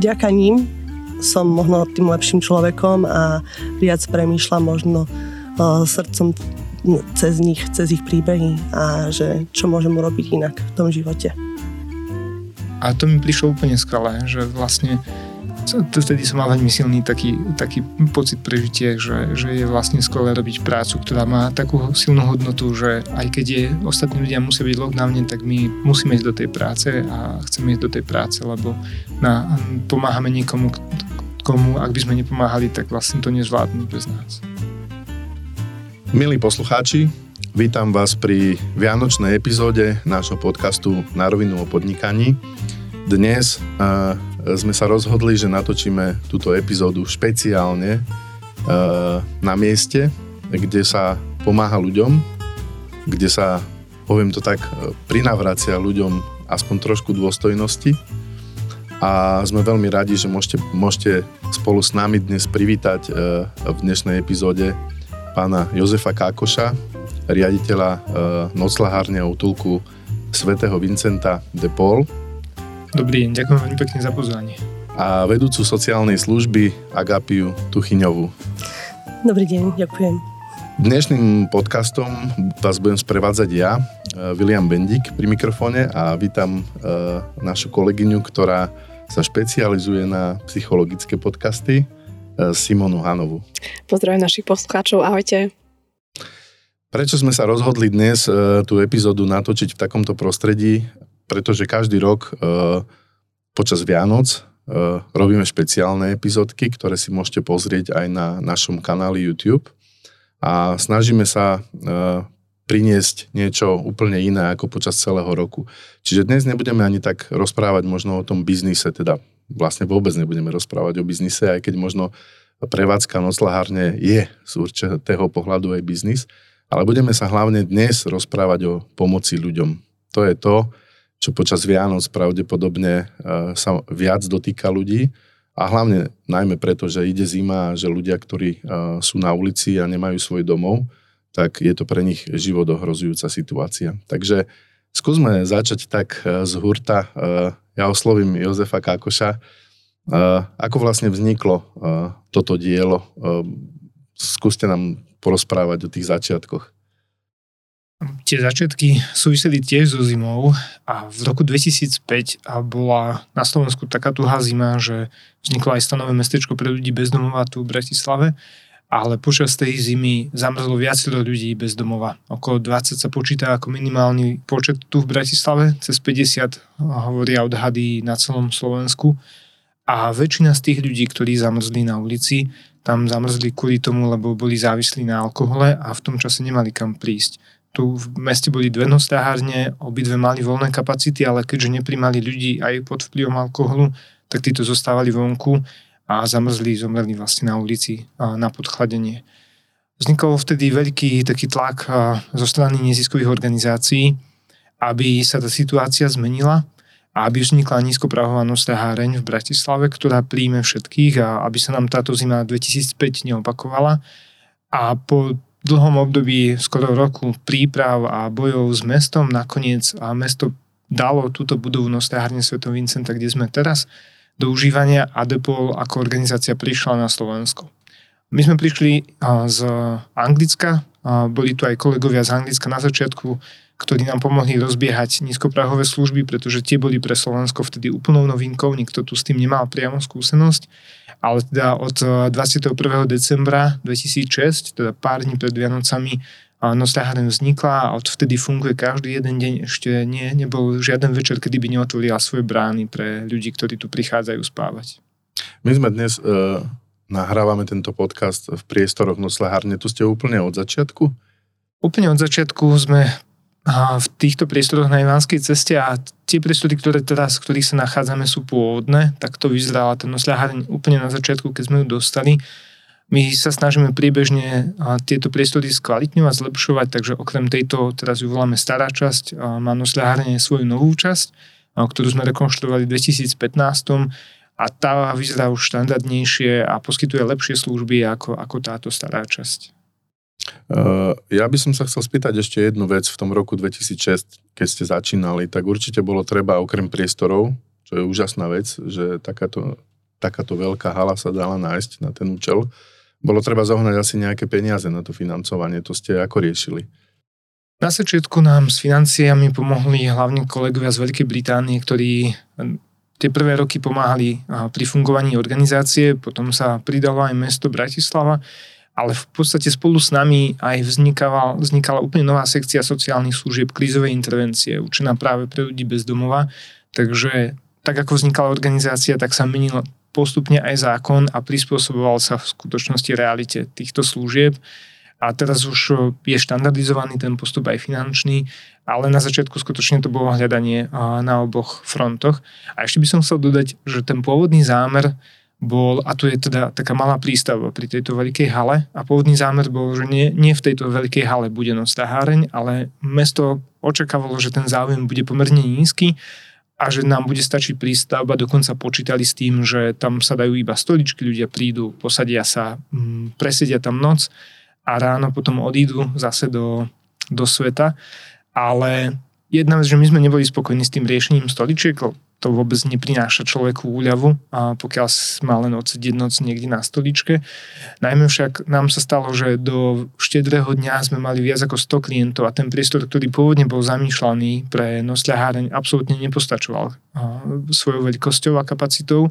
ďaka ním som možno tým lepším človekom a viac premýšľam možno uh, srdcom cez nich, cez ich príbehy a že čo môžem urobiť inak v tom živote. A to mi prišlo úplne skvelé, že vlastne vtedy som mal veľmi silný taký, taký pocit prežitie, že, že je vlastne skvelé robiť prácu, ktorá má takú silnú hodnotu, že aj keď je ostatní ľudia musia byť lockdowne, tak my musíme ísť do tej práce a chceme ísť do tej práce, lebo na, pomáhame niekomu, komu, ak by sme nepomáhali, tak vlastne to nezvládnu bez nás. Milí poslucháči, vítam vás pri vianočnej epizóde nášho podcastu Na rovinu o podnikaní. Dnes uh, sme sa rozhodli, že natočíme túto epizódu špeciálne uh, na mieste, kde sa pomáha ľuďom, kde sa, poviem to tak, prinavracia ľuďom aspoň trošku dôstojnosti. A sme veľmi radi, že môžete, môžete spolu s nami dnes privítať uh, v dnešnej epizóde pána Jozefa Kákoša, riaditeľa e, noclahárne a útulku svätého Vincenta de Paul. Dobrý deň, ďakujem veľmi pekne za pozvanie. A vedúcu sociálnej služby Agapiu Tuchyňovu. Dobrý deň, ďakujem. Dnešným podcastom vás budem sprevádzať ja, e, William Bendik pri mikrofóne a vítam e, našu kolegyňu, ktorá sa špecializuje na psychologické podcasty E, Simonu Hanovu. Pozdravujem našich poslucháčov, ahojte. Prečo sme sa rozhodli dnes tú epizódu natočiť v takomto prostredí? Pretože každý rok e, počas Vianoc robíme špeciálne epizódky, ktoré si môžete pozrieť aj na našom kanáli YouTube a snažíme sa priniesť niečo úplne iné ako počas celého roku. Čiže dnes nebudeme ani tak rozprávať možno o tom biznise, teda vlastne vôbec nebudeme rozprávať o biznise, aj keď možno prevádzka noclahárne je z určitého pohľadu aj biznis, ale budeme sa hlavne dnes rozprávať o pomoci ľuďom. To je to, čo počas Vianoc pravdepodobne e, sa viac dotýka ľudí a hlavne najmä preto, že ide zima a že ľudia, ktorí e, sú na ulici a nemajú svoj domov, tak je to pre nich život ohrozujúca situácia. Takže skúsme začať tak e, z hurta ja oslovím Jozefa Kákoša. Ako vlastne vzniklo toto dielo? Skúste nám porozprávať o tých začiatkoch. Tie začiatky súviseli tiež so zimou a v roku 2005 bola na Slovensku taká tuhá zima, že vzniklo aj stanové mestečko pre ľudí bez domova tu v Bratislave ale počas tej zimy zamrzlo viacero ľudí bez domova. Okolo 20 sa počíta ako minimálny počet tu v Bratislave, cez 50 hovoria odhady na celom Slovensku. A väčšina z tých ľudí, ktorí zamrzli na ulici, tam zamrzli kvôli tomu, lebo boli závislí na alkohole a v tom čase nemali kam prísť. Tu v meste boli dve nostáhárne, obidve mali voľné kapacity, ale keďže neprimali ľudí aj pod vplyvom alkoholu, tak títo zostávali vonku a zamrzli, zomreli vlastne na ulici na podchladenie. Vznikol vtedy veľký taký tlak zo strany neziskových organizácií, aby sa tá situácia zmenila a aby vznikla nízkopravová háreň v Bratislave, ktorá príjme všetkých a aby sa nám táto zima 2005 neopakovala. A po dlhom období skoro roku príprav a bojov s mestom nakoniec a mesto dalo túto budovu Nostahárne Sv. Vincenta, kde sme teraz, do užívania a Depol ako organizácia prišla na Slovensko. My sme prišli z Anglicka, boli tu aj kolegovia z Anglicka na začiatku, ktorí nám pomohli rozbiehať nízkoprahové služby, pretože tie boli pre Slovensko vtedy úplnou novinkou, nikto tu s tým nemal priamo skúsenosť. Ale teda od 21. decembra 2006, teda pár dní pred Vianocami, Nostáharen vznikla a odvtedy funguje každý jeden deň. Ešte nie, nebol žiaden večer, kedy by neotvorila svoje brány pre ľudí, ktorí tu prichádzajú spávať. My sme dnes uh, nahrávame tento podcast v priestoroch Noslehárne. Tu ste úplne od začiatku? Úplne od začiatku sme v týchto priestoroch na Ivánskej ceste a tie priestory, ktoré teraz, v ktorých sa nachádzame, sú pôvodné. Tak to vyzerala ten Noslehárne úplne na začiatku, keď sme ju dostali. My sa snažíme priebežne tieto priestory skvalitňovať, zlepšovať, takže okrem tejto, teraz ju voláme stará časť, má nosľahárne svoju novú časť, ktorú sme rekonštruovali v 2015 a tá vyzerá už štandardnejšie a poskytuje lepšie služby ako, ako táto stará časť. Uh, ja by som sa chcel spýtať ešte jednu vec. V tom roku 2006, keď ste začínali, tak určite bolo treba okrem priestorov, čo je úžasná vec, že takáto takáto veľká hala sa dala nájsť na ten účel. Bolo treba zohnať asi nejaké peniaze na to financovanie. To ste ako riešili? Na začiatku nám s financiami pomohli hlavne kolegovia z Veľkej Británie, ktorí tie prvé roky pomáhali pri fungovaní organizácie, potom sa pridalo aj mesto Bratislava, ale v podstate spolu s nami aj vznikala, vznikala úplne nová sekcia sociálnych služieb krízovej intervencie, určená práve pre ľudí bez domova. Takže tak ako vznikala organizácia, tak sa menil postupne aj zákon a prispôsoboval sa v skutočnosti realite týchto služieb a teraz už e, je štandardizovaný ten postup aj finančný, ale na začiatku skutočne to bolo hľadanie na oboch frontoch. A ešte by som chcel dodať, že ten pôvodný zámer bol, a tu je teda taká malá prístava pri tejto veľkej hale, a pôvodný zámer bol, že nie, nie v tejto veľkej hale bude noc háreň, ale mesto očakávalo, že ten záujem bude pomerne nízky a že nám bude stačiť prístavba, dokonca počítali s tým, že tam sa dajú iba stoličky, ľudia prídu, posadia sa, mm, presedia tam noc a ráno potom odídu zase do, do sveta. Ale jedna vec, že my sme neboli spokojní s tým riešením stoličiek, to vôbec neprináša človeku úľavu, a pokiaľ má len odsedieť noc niekde na stoličke. Najmä však nám sa stalo, že do štedrého dňa sme mali viac ako 100 klientov a ten priestor, ktorý pôvodne bol zamýšľaný pre nosľaháreň, absolútne nepostačoval svojou veľkosťou a kapacitou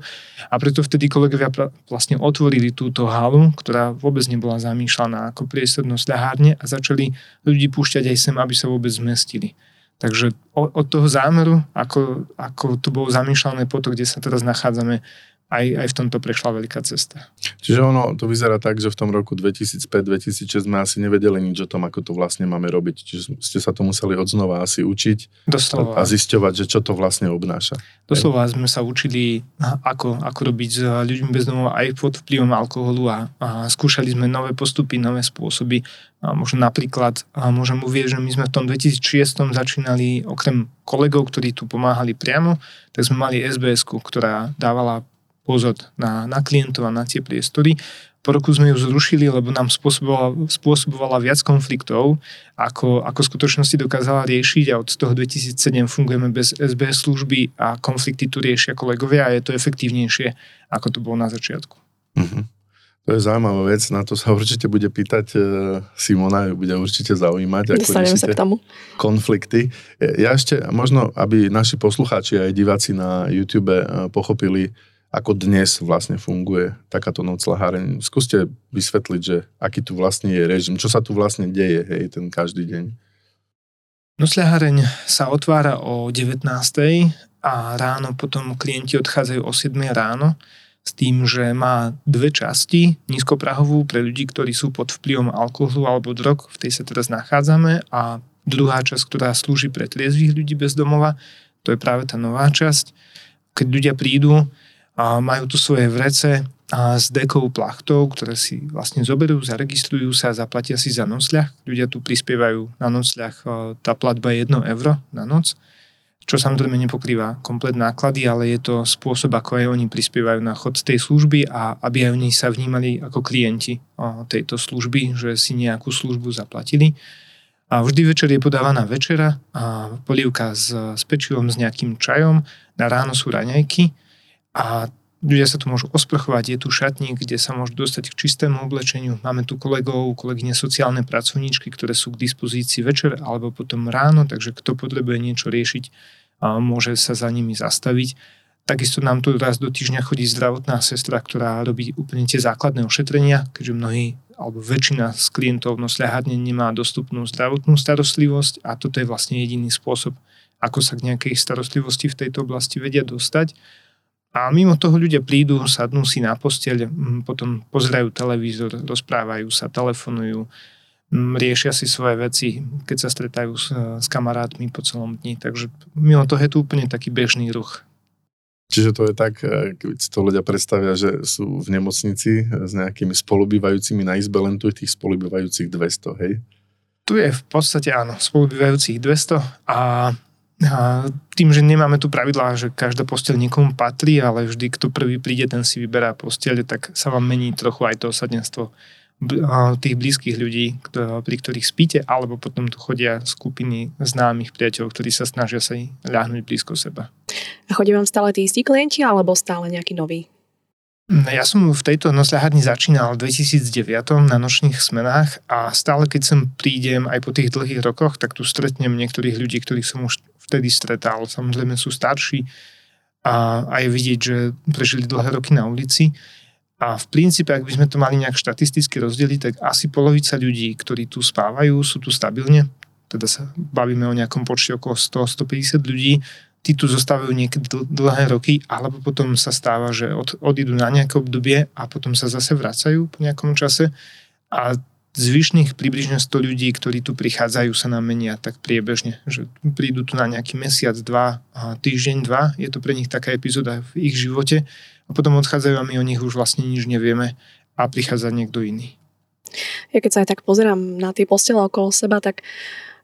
a preto vtedy kolegovia vlastne otvorili túto halu, ktorá vôbec nebola zamýšľaná ako priestor nosľahárne a začali ľudí púšťať aj sem, aby sa vôbec zmestili. Takže od toho zámeru, ako, ako to bolo zamýšľané po to, kde sa teraz nachádzame, aj, aj v tomto prešla veľká cesta. Čiže ono to vyzerá tak, že v tom roku 2005-2006 sme asi nevedeli nič o tom, ako to vlastne máme robiť. Čiže ste sa to museli odznova asi učiť Doslova. a zisťovať, že čo to vlastne obnáša. Doslova sme sa učili, ako, ako robiť s ľuďmi bez domov aj pod vplyvom alkoholu a, a skúšali sme nové postupy, nové spôsoby. A možno napríklad a môžem uvieť, že my sme v tom 2006 začínali okrem kolegov, ktorí tu pomáhali priamo, tak sme mali SBS, ktorá dávala pozor na, na klientov a na tie priestory. Po roku sme ju zrušili, lebo nám spôsobovala, spôsobovala viac konfliktov, ako, ako v skutočnosti dokázala riešiť a od toho 2007 fungujeme bez SBS služby a konflikty tu riešia kolegovia a je to efektívnejšie, ako to bolo na začiatku. Uh-huh. To je zaujímavá vec, na to sa určite bude pýtať e, Simona, ju bude určite zaujímať. Dostaneme sa k tomu. Konflikty. Ja ešte, možno, aby naši poslucháči aj diváci na YouTube e, pochopili, ako dnes vlastne funguje takáto noclaháreň. Skúste vysvetliť, že aký tu vlastne je režim, čo sa tu vlastne deje, hej, ten každý deň. Nocľaháreň sa otvára o 19. a ráno potom klienti odchádzajú o 7. ráno s tým, že má dve časti, nízkoprahovú pre ľudí, ktorí sú pod vplyvom alkoholu alebo drog, v tej sa teraz nachádzame a druhá časť, ktorá slúži pre triezvých ľudí bez domova, to je práve tá nová časť. Keď ľudia prídu, majú tu svoje vrece s dekou plachtou, ktoré si vlastne zoberú, zaregistrujú sa a zaplatia si za nocľah. Ľudia tu prispievajú na nocľah, e, tá platba je 1 euro na noc, čo samozrejme nepokrýva komplet náklady, ale je to spôsob, ako aj oni prispievajú na chod tej služby a aby aj oni sa vnímali ako klienti e, tejto služby, že si nejakú službu zaplatili. A vždy večer je podávaná večera a polievka s, s pečivom, s nejakým čajom, na ráno sú raňajky, a ľudia sa tu môžu osprchovať, je tu šatník, kde sa môžu dostať k čistému oblečeniu. Máme tu kolegov, kolegyne sociálne pracovníčky, ktoré sú k dispozícii večer alebo potom ráno, takže kto potrebuje niečo riešiť, môže sa za nimi zastaviť. Takisto nám tu raz do týždňa chodí zdravotná sestra, ktorá robí úplne tie základné ošetrenia, keďže mnohí alebo väčšina z klientov nosľahadne nemá dostupnú zdravotnú starostlivosť a toto je vlastne jediný spôsob, ako sa k nejakej starostlivosti v tejto oblasti vedia dostať. A mimo toho ľudia prídu, sadnú si na posteľ, potom pozerajú televízor, rozprávajú sa, telefonujú, riešia si svoje veci, keď sa stretajú s, s kamarátmi po celom dni. Takže mimo toho je tu úplne taký bežný ruch. Čiže to je tak, e, keď si to ľudia predstavia, že sú v nemocnici s nejakými spolubývajúcimi na izbe, len tu je tých spolubývajúcich 200, hej? Tu je v podstate áno, spolubývajúcich 200 a a tým, že nemáme tu pravidlá, že každá posteľ niekomu patrí, ale vždy, kto prvý príde, ten si vyberá posteľ, tak sa vám mení trochu aj to osadenstvo tých blízkych ľudí, pri ktorých spíte, alebo potom tu chodia skupiny známych priateľov, ktorí sa snažia sa ľahnuť blízko seba. A chodia vám stále tí istí klienti, alebo stále nejaký nový? Ja som v tejto nosľahárni začínal v 2009 na nočných smenách a stále keď sem prídem aj po tých dlhých rokoch, tak tu stretnem niektorých ľudí, ktorých som už vtedy stretal. Samozrejme sú starší a, je vidieť, že prežili dlhé roky na ulici. A v princípe, ak by sme to mali nejak štatisticky rozdeliť, tak asi polovica ľudí, ktorí tu spávajú, sú tu stabilne. Teda sa bavíme o nejakom počte okolo 100-150 ľudí tí tu zostávajú niekedy dlhé roky, alebo potom sa stáva, že od, odídu na nejaké obdobie a potom sa zase vracajú po nejakom čase a zvyšných približne 100 ľudí, ktorí tu prichádzajú, sa nám menia tak priebežne, že prídu tu na nejaký mesiac, dva, týždeň, dva, je to pre nich taká epizóda v ich živote a potom odchádzajú a my o nich už vlastne nič nevieme a prichádza niekto iný. Ja keď sa aj tak pozerám na tie postele okolo seba, tak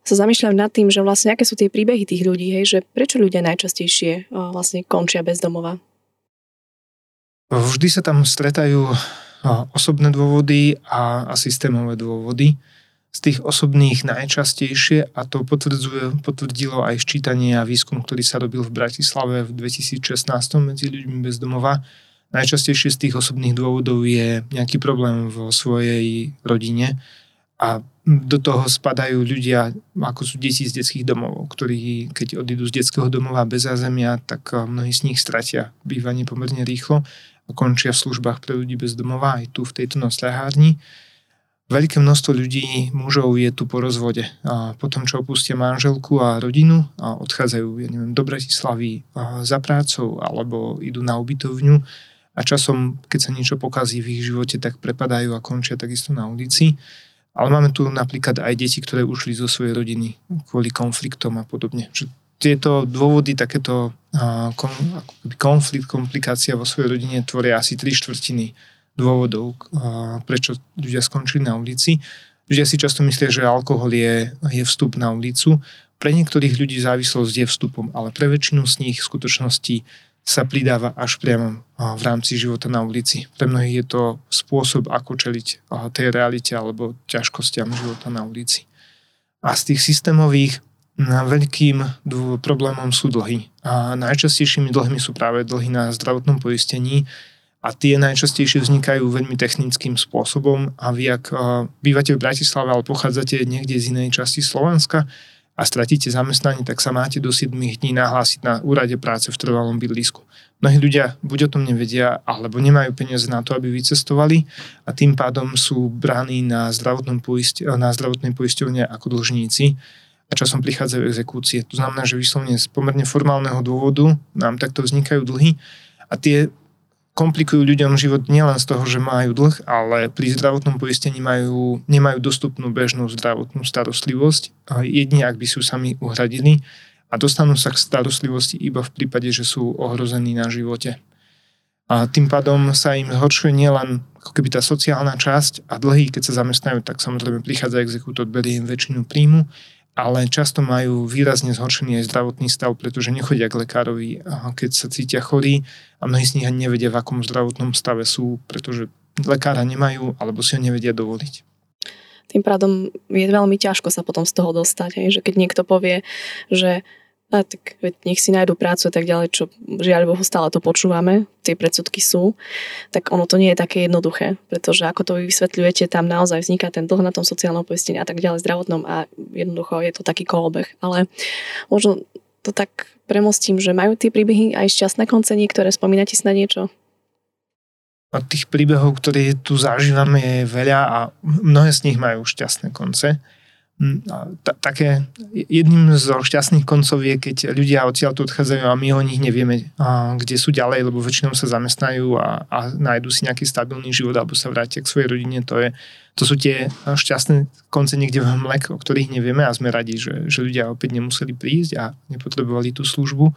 sa zamýšľam nad tým, že vlastne aké sú tie príbehy tých ľudí, hej, že prečo ľudia najčastejšie vlastne končia bez domova? Vždy sa tam stretajú osobné dôvody a, a systémové dôvody. Z tých osobných najčastejšie, a to potvrdilo aj ščítanie a výskum, ktorý sa robil v Bratislave v 2016 medzi ľuďmi bez domova, najčastejšie z tých osobných dôvodov je nejaký problém vo svojej rodine a do toho spadajú ľudia, ako sú deti z detských domov, ktorí keď odídu z detského domova bez zázemia, tak eh, mnohí z nich stratia bývanie pomerne rýchlo končia v službách pre ľudí bez domova aj tu v tejto nosľahárni. Veľké množstvo ľudí, mužov je tu po rozvode. A potom, čo opustia manželku a rodinu a odchádzajú, ja neviem, do Bratislavy za prácou alebo idú na ubytovňu a časom, keď sa niečo pokazí v ich živote, tak prepadajú a končia takisto na ulici. Ale máme tu napríklad aj deti, ktoré ušli zo svojej rodiny kvôli konfliktom a podobne. Že tieto dôvody, takéto kon, konflikt, komplikácia vo svojej rodine tvoria asi tri štvrtiny dôvodov, prečo ľudia skončili na ulici. Ľudia si často myslia, že alkohol je, je vstup na ulicu. Pre niektorých ľudí závislosť je vstupom, ale pre väčšinu z nich v skutočnosti sa pridáva až priamo v rámci života na ulici. Pre mnohých je to spôsob, ako čeliť tej realite alebo ťažkostiam života na ulici. A z tých systémových veľkým problémom sú dlhy. A najčastejšími dlhmi sú práve dlhy na zdravotnom poistení a tie najčastejšie vznikajú veľmi technickým spôsobom a vy, ak bývate v Bratislave, ale pochádzate niekde z inej časti Slovenska, a stratíte zamestnanie, tak sa máte do 7 dní nahlásiť na úrade práce v trvalom bydlisku. Mnohí ľudia buď o tom nevedia, alebo nemajú peniaze na to, aby vycestovali a tým pádom sú bráni na, zdravotnom poist- na zdravotnej poisťovne ako dlžníci a časom prichádzajú exekúcie. To znamená, že vyslovne z pomerne formálneho dôvodu nám takto vznikajú dlhy a tie komplikujú ľuďom život nielen z toho, že majú dlh, ale pri zdravotnom poistení majú, nemajú dostupnú bežnú zdravotnú starostlivosť, jedine ak by sú sami uhradili a dostanú sa k starostlivosti iba v prípade, že sú ohrození na živote. A tým pádom sa im zhoršuje nielen ako keby tá sociálna časť a dlhy, keď sa zamestnajú, tak samozrejme prichádza exekútor, berie im väčšinu príjmu, ale často majú výrazne zhoršený aj zdravotný stav, pretože nechodia k lekárovi, keď sa cítia chorí a mnohí z nich ani nevedia, v akom zdravotnom stave sú, pretože lekára nemajú alebo si ho nevedia dovoliť. Tým pádom je veľmi ťažko sa potom z toho dostať, že keď niekto povie, že a tak nech si nájdu prácu a tak ďalej, čo žiaľ Bohu stále to počúvame, tie predsudky sú, tak ono to nie je také jednoduché, pretože ako to vy vysvetľujete, tam naozaj vzniká ten dlh na tom sociálnom poistení a tak ďalej zdravotnom a jednoducho je to taký kolobeh. Ale možno to tak premostím, že majú tie príbehy aj šťastné konce niektoré, spomínate si na niečo? A tých príbehov, ktoré tu zažívame, je veľa a mnohé z nich majú šťastné konce. Hm, t- také, jedným z šťastných koncov je, keď ľudia odtiaľ tu odchádzajú a my o nich nevieme, a, kde sú ďalej, lebo väčšinou sa zamestnajú a, a nájdu si nejaký stabilný život alebo sa vrátia k svojej rodine. To, je, to sú tie šťastné konce niekde v mlek, o ktorých nevieme a sme radi, že, že ľudia opäť nemuseli prísť a nepotrebovali tú službu.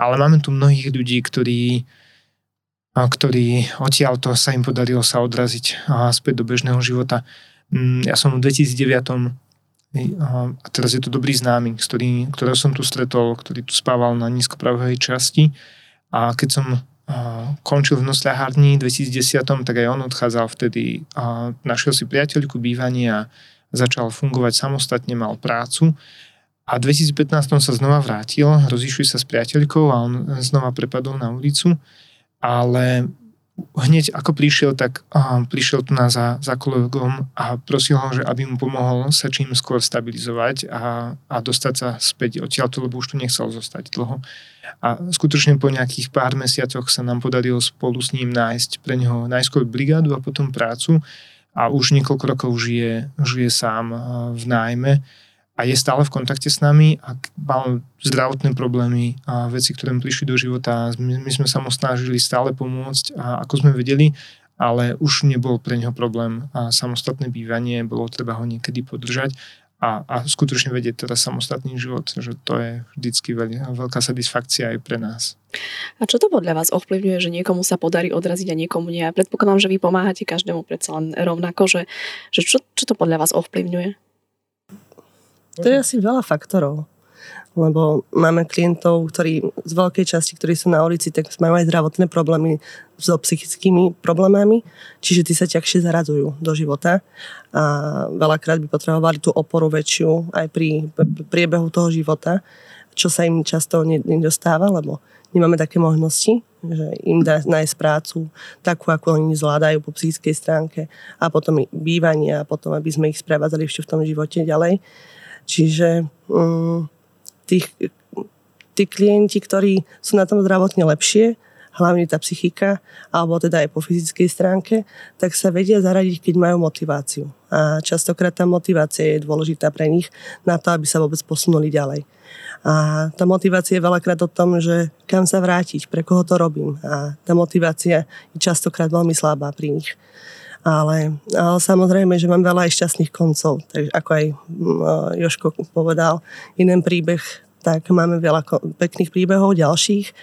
Ale máme tu mnohých ľudí, ktorí ktorí odtiaľ to sa im podarilo sa odraziť a späť do bežného života. Hm, ja som v 2009 a teraz je to dobrý známy, ktorý, ktorého som tu stretol, ktorý tu spával na nízkopravej časti. A keď som končil v nosľahárni v 2010, tak aj on odchádzal vtedy a našiel si priateľku bývanie a začal fungovať samostatne, mal prácu. A v 2015 sa znova vrátil, rozišli sa s priateľkou a on znova prepadol na ulicu, ale hneď ako prišiel, tak uh, prišiel tu na za, za kolegom a prosil ho, že aby mu pomohol sa čím skôr stabilizovať a, a dostať sa späť odtiaľto, lebo už tu nechcel zostať dlho. A skutočne po nejakých pár mesiacoch sa nám podarilo spolu s ním nájsť pre neho najskôr brigádu a potom prácu a už niekoľko rokov žije, žije sám v nájme a je stále v kontakte s nami a mal zdravotné problémy a veci, ktoré mu prišli do života. My, sme sa mu snažili stále pomôcť a ako sme vedeli, ale už nebol pre neho problém a samostatné bývanie, bolo treba ho niekedy podržať a, a skutočne vedieť teda samostatný život, že to je vždycky veľ, veľká satisfakcia aj pre nás. A čo to podľa vás ovplyvňuje, že niekomu sa podarí odraziť a niekomu nie? Ja predpokladám, že vy pomáhate každému predsa len rovnako, že, že čo, čo to podľa vás ovplyvňuje? To je asi veľa faktorov lebo máme klientov, ktorí z veľkej časti, ktorí sú na ulici, tak majú aj zdravotné problémy so psychickými problémami, čiže tí sa ťažšie zaradzujú do života a veľakrát by potrebovali tú oporu väčšiu aj pri priebehu toho života, čo sa im často nedostáva, lebo nemáme také možnosti, že im dá nájsť prácu takú, ako oni zvládajú po psychickej stránke a potom bývanie a potom, aby sme ich sprevádzali ešte v tom živote ďalej. Čiže um, tých, tí klienti, ktorí sú na tom zdravotne lepšie, hlavne tá psychika, alebo teda aj po fyzickej stránke, tak sa vedia zaradiť, keď majú motiváciu. A častokrát tá motivácia je dôležitá pre nich na to, aby sa vôbec posunuli ďalej. A tá motivácia je veľakrát o tom, že kam sa vrátiť, pre koho to robím. A tá motivácia je častokrát veľmi slabá pri nich. Ale, ale samozrejme, že mám veľa aj šťastných koncov. Takže ako aj Joško povedal, jeden príbeh, tak máme veľa pekných príbehov ďalších.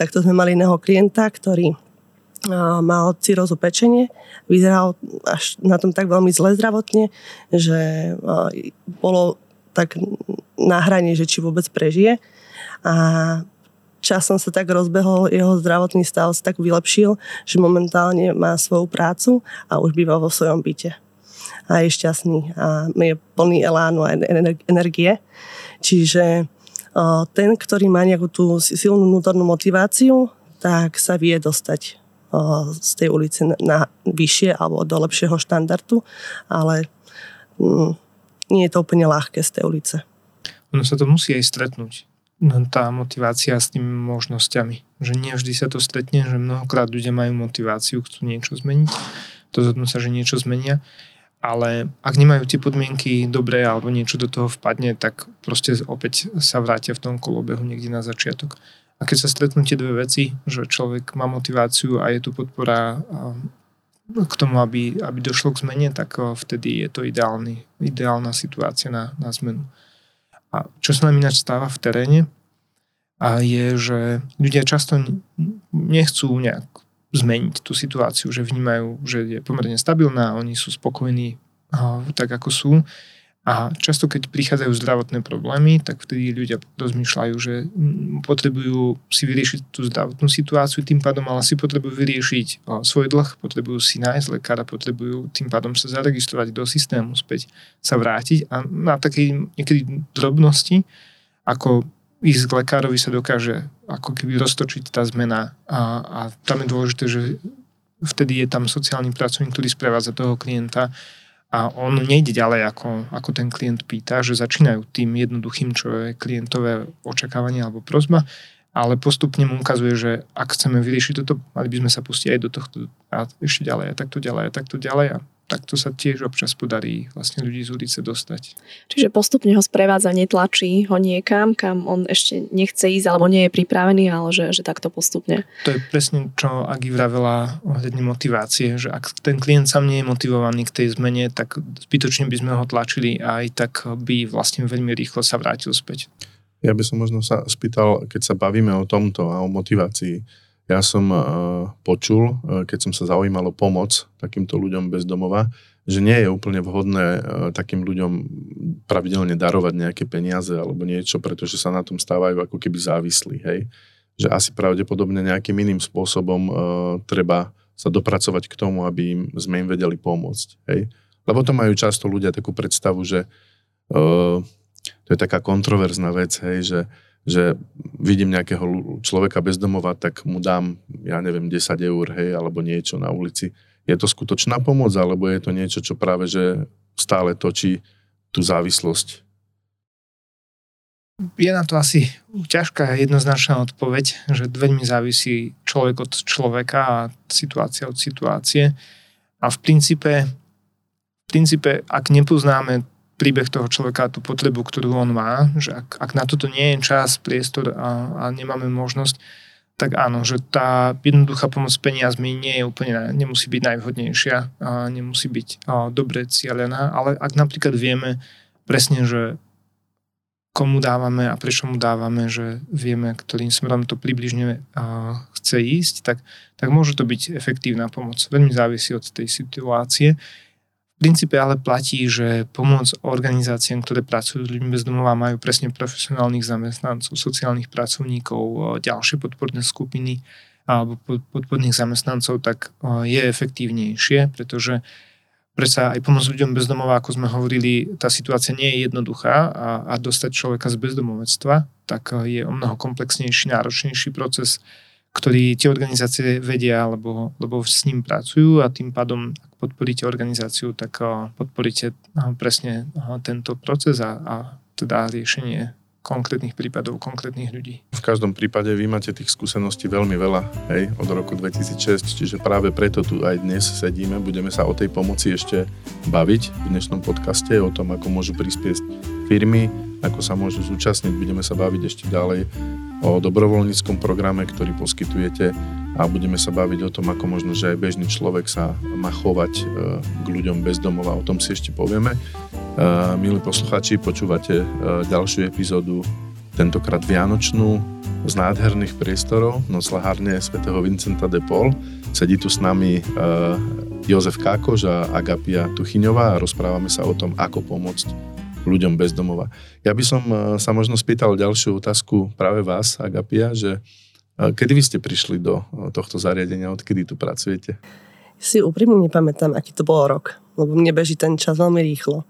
Takto sme mali iného klienta, ktorý mal cirózu pečenie, vyzeral až na tom tak veľmi zle zdravotne, že bolo tak na hrane, že či vôbec prežije. A časom sa tak rozbehol, jeho zdravotný stav sa tak vylepšil, že momentálne má svoju prácu a už býva vo svojom byte. A je šťastný a je plný elánu a energie. Čiže ten, ktorý má nejakú tú silnú vnútornú motiváciu, tak sa vie dostať z tej ulice na vyššie alebo do lepšieho štandardu, ale mm, nie je to úplne ľahké z tej ulice. Ono sa to musí aj stretnúť tá motivácia s tými možnosťami. Že nie vždy sa to stretne, že mnohokrát ľudia majú motiváciu, chcú niečo zmeniť, zhodnú sa, že niečo zmenia, ale ak nemajú tie podmienky dobré alebo niečo do toho vpadne, tak proste opäť sa vrátia v tom kolobehu niekde na začiatok. A keď sa stretnú tie dve veci, že človek má motiváciu a je tu podpora k tomu, aby, aby došlo k zmene, tak vtedy je to ideálny, ideálna situácia na, na zmenu. A čo sa nám ináč stáva v teréne, a je, že ľudia často nechcú nejak zmeniť tú situáciu, že vnímajú, že je pomerne stabilná, oni sú spokojní tak, ako sú. A často, keď prichádzajú zdravotné problémy, tak vtedy ľudia rozmýšľajú, že potrebujú si vyriešiť tú zdravotnú situáciu, tým pádom ale si potrebujú vyriešiť svoj dlh, potrebujú si nájsť lekára, potrebujú tým pádom sa zaregistrovať do systému, späť sa vrátiť a na takej niekedy drobnosti, ako ísť k lekárovi sa dokáže ako keby roztočiť tá zmena a, a tam je dôležité, že vtedy je tam sociálny pracovník, ktorý sprevádza toho klienta a on nejde ďalej, ako, ako ten klient pýta, že začínajú tým jednoduchým, čo je klientové očakávanie alebo prozba, ale postupne mu ukazuje, že ak chceme vyriešiť toto, mali by sme sa pustiť aj do tohto a ešte ďalej a takto ďalej a takto ďalej a takto sa tiež občas podarí vlastne ľudí z ulice dostať. Čiže postupne ho sprevádza, netlačí ho niekam, kam on ešte nechce ísť alebo nie je pripravený, ale že, že takto postupne. To je presne, čo Agi vravela ohľadne motivácie, že ak ten klient sám nie je motivovaný k tej zmene, tak zbytočne by sme ho tlačili a aj tak by vlastne veľmi rýchlo sa vrátil späť. Ja by som možno sa spýtal, keď sa bavíme o tomto a o motivácii, ja som uh, počul, uh, keď som sa zaujímal o pomoc takýmto ľuďom bez domova, že nie je úplne vhodné uh, takým ľuďom pravidelne darovať nejaké peniaze alebo niečo, pretože sa na tom stávajú ako keby závislí, hej. Že asi pravdepodobne nejakým iným spôsobom treba sa dopracovať k tomu, aby im, sme im vedeli pomôcť, hej. Lebo to majú často ľudia takú predstavu, že uh, to je taká kontroverzná vec, hej, že že vidím nejakého človeka bezdomova, tak mu dám, ja neviem, 10 eur, hej, alebo niečo na ulici. Je to skutočná pomoc, alebo je to niečo, čo práve, že stále točí tú závislosť? Je na to asi ťažká jednoznačná odpoveď, že veľmi závisí človek od človeka a situácia od situácie. A v princípe, v princípe ak nepoznáme príbeh toho človeka, tú potrebu, ktorú on má, že ak, ak na toto nie je čas, priestor a, a nemáme možnosť, tak áno, že tá jednoduchá pomoc peniazmi nie je úplne, nemusí byť najvhodnejšia, a nemusí byť a, dobre cieľená, ale ak napríklad vieme presne, že komu dávame a prečo mu dávame, že vieme, ktorým smerom to približne a, chce ísť, tak, tak môže to byť efektívna pomoc. Veľmi závisí od tej situácie princípe ale platí, že pomoc organizáciám, ktoré pracujú s ľuďmi bez domova, majú presne profesionálnych zamestnancov, sociálnych pracovníkov, ďalšie podporné skupiny alebo podporných zamestnancov, tak je efektívnejšie, pretože predsa aj pomoc ľuďom bez domova, ako sme hovorili, tá situácia nie je jednoduchá a, a dostať človeka z bezdomovectva, tak je o mnoho komplexnejší, náročnejší proces, ktorý tie organizácie vedia, lebo, lebo s ním pracujú a tým pádom, ak podporíte organizáciu, tak podporíte presne tento proces a, a teda riešenie konkrétnych prípadov, konkrétnych ľudí. V každom prípade vy máte tých skúseností veľmi veľa, hej, od roku 2006, čiže práve preto tu aj dnes sedíme, budeme sa o tej pomoci ešte baviť v dnešnom podcaste, o tom, ako môžu prispieť firmy, ako sa môžu zúčastniť, budeme sa baviť ešte ďalej o dobrovoľníckom programe, ktorý poskytujete a budeme sa baviť o tom, ako možno, že aj bežný človek sa má chovať e, k ľuďom bez domova, o tom si ešte povieme. Milí posluchači, počúvate ďalšiu epizódu, tentokrát Vianočnú, z nádherných priestorov, noclahárne svätého Vincenta de Paul. Sedí tu s nami Jozef Kákoš a Agapia Tuchyňová a rozprávame sa o tom, ako pomôcť ľuďom bez domova. Ja by som sa možno spýtal ďalšiu otázku práve vás, Agapia, že kedy vy ste prišli do tohto zariadenia, odkedy tu pracujete? Si úprimne nepamätám, aký to bol rok, lebo mne beží ten čas veľmi rýchlo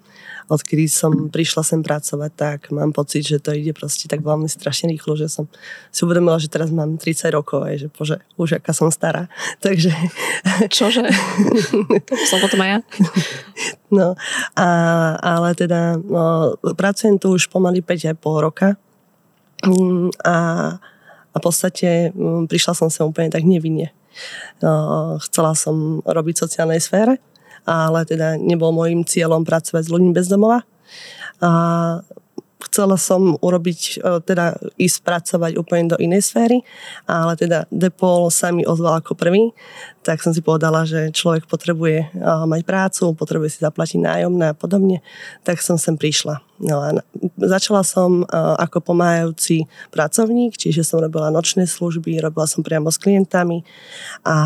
odkedy som prišla sem pracovať, tak mám pocit, že to ide proste tak veľmi strašne rýchlo, že som si uvedomila, že teraz mám 30 rokov, aj, že bože, už aká som stará. Takže... Čože? som potom aj ja. No, a, ale teda no, pracujem tu už pomaly 5,5 roka mm, a, a v podstate mm, prišla som sem úplne tak nevinne. No, chcela som robiť v sociálnej sfére, ale teda nebol môjim cieľom pracovať s ľuďmi bez domova. A chcela som urobiť, e, teda ísť pracovať úplne do inej sféry, ale teda Depol sa mi ozval ako prvý, tak som si povedala, že človek potrebuje e, mať prácu, potrebuje si zaplatiť nájomné a podobne, tak som sem prišla. No a začala som e, ako pomáhajúci pracovník, čiže som robila nočné služby, robila som priamo s klientami a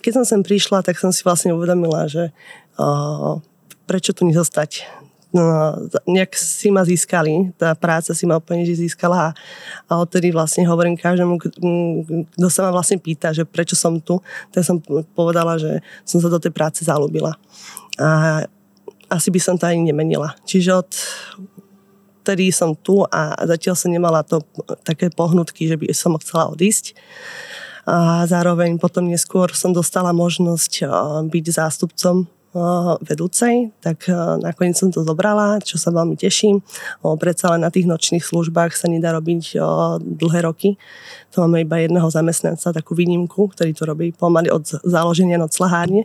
keď som sem prišla, tak som si vlastne uvedomila, že uh, prečo tu nezostať. No, nejak si ma získali, tá práca si ma úplne získala a, a odtedy vlastne hovorím každému, kto sa ma vlastne pýta, že prečo som tu, tak som povedala, že som sa do tej práce zalúbila. A asi by som to ani nemenila. Čiže od tedy som tu a zatiaľ som nemala to také pohnutky, že by som chcela odísť a zároveň potom neskôr som dostala možnosť byť zástupcom vedúcej, tak nakoniec som to zobrala, čo sa veľmi teším. Predsa len na tých nočných službách sa nedá robiť dlhé roky. To máme iba jedného zamestnanca, takú výnimku, ktorý to robí pomaly od založenia noclahárne.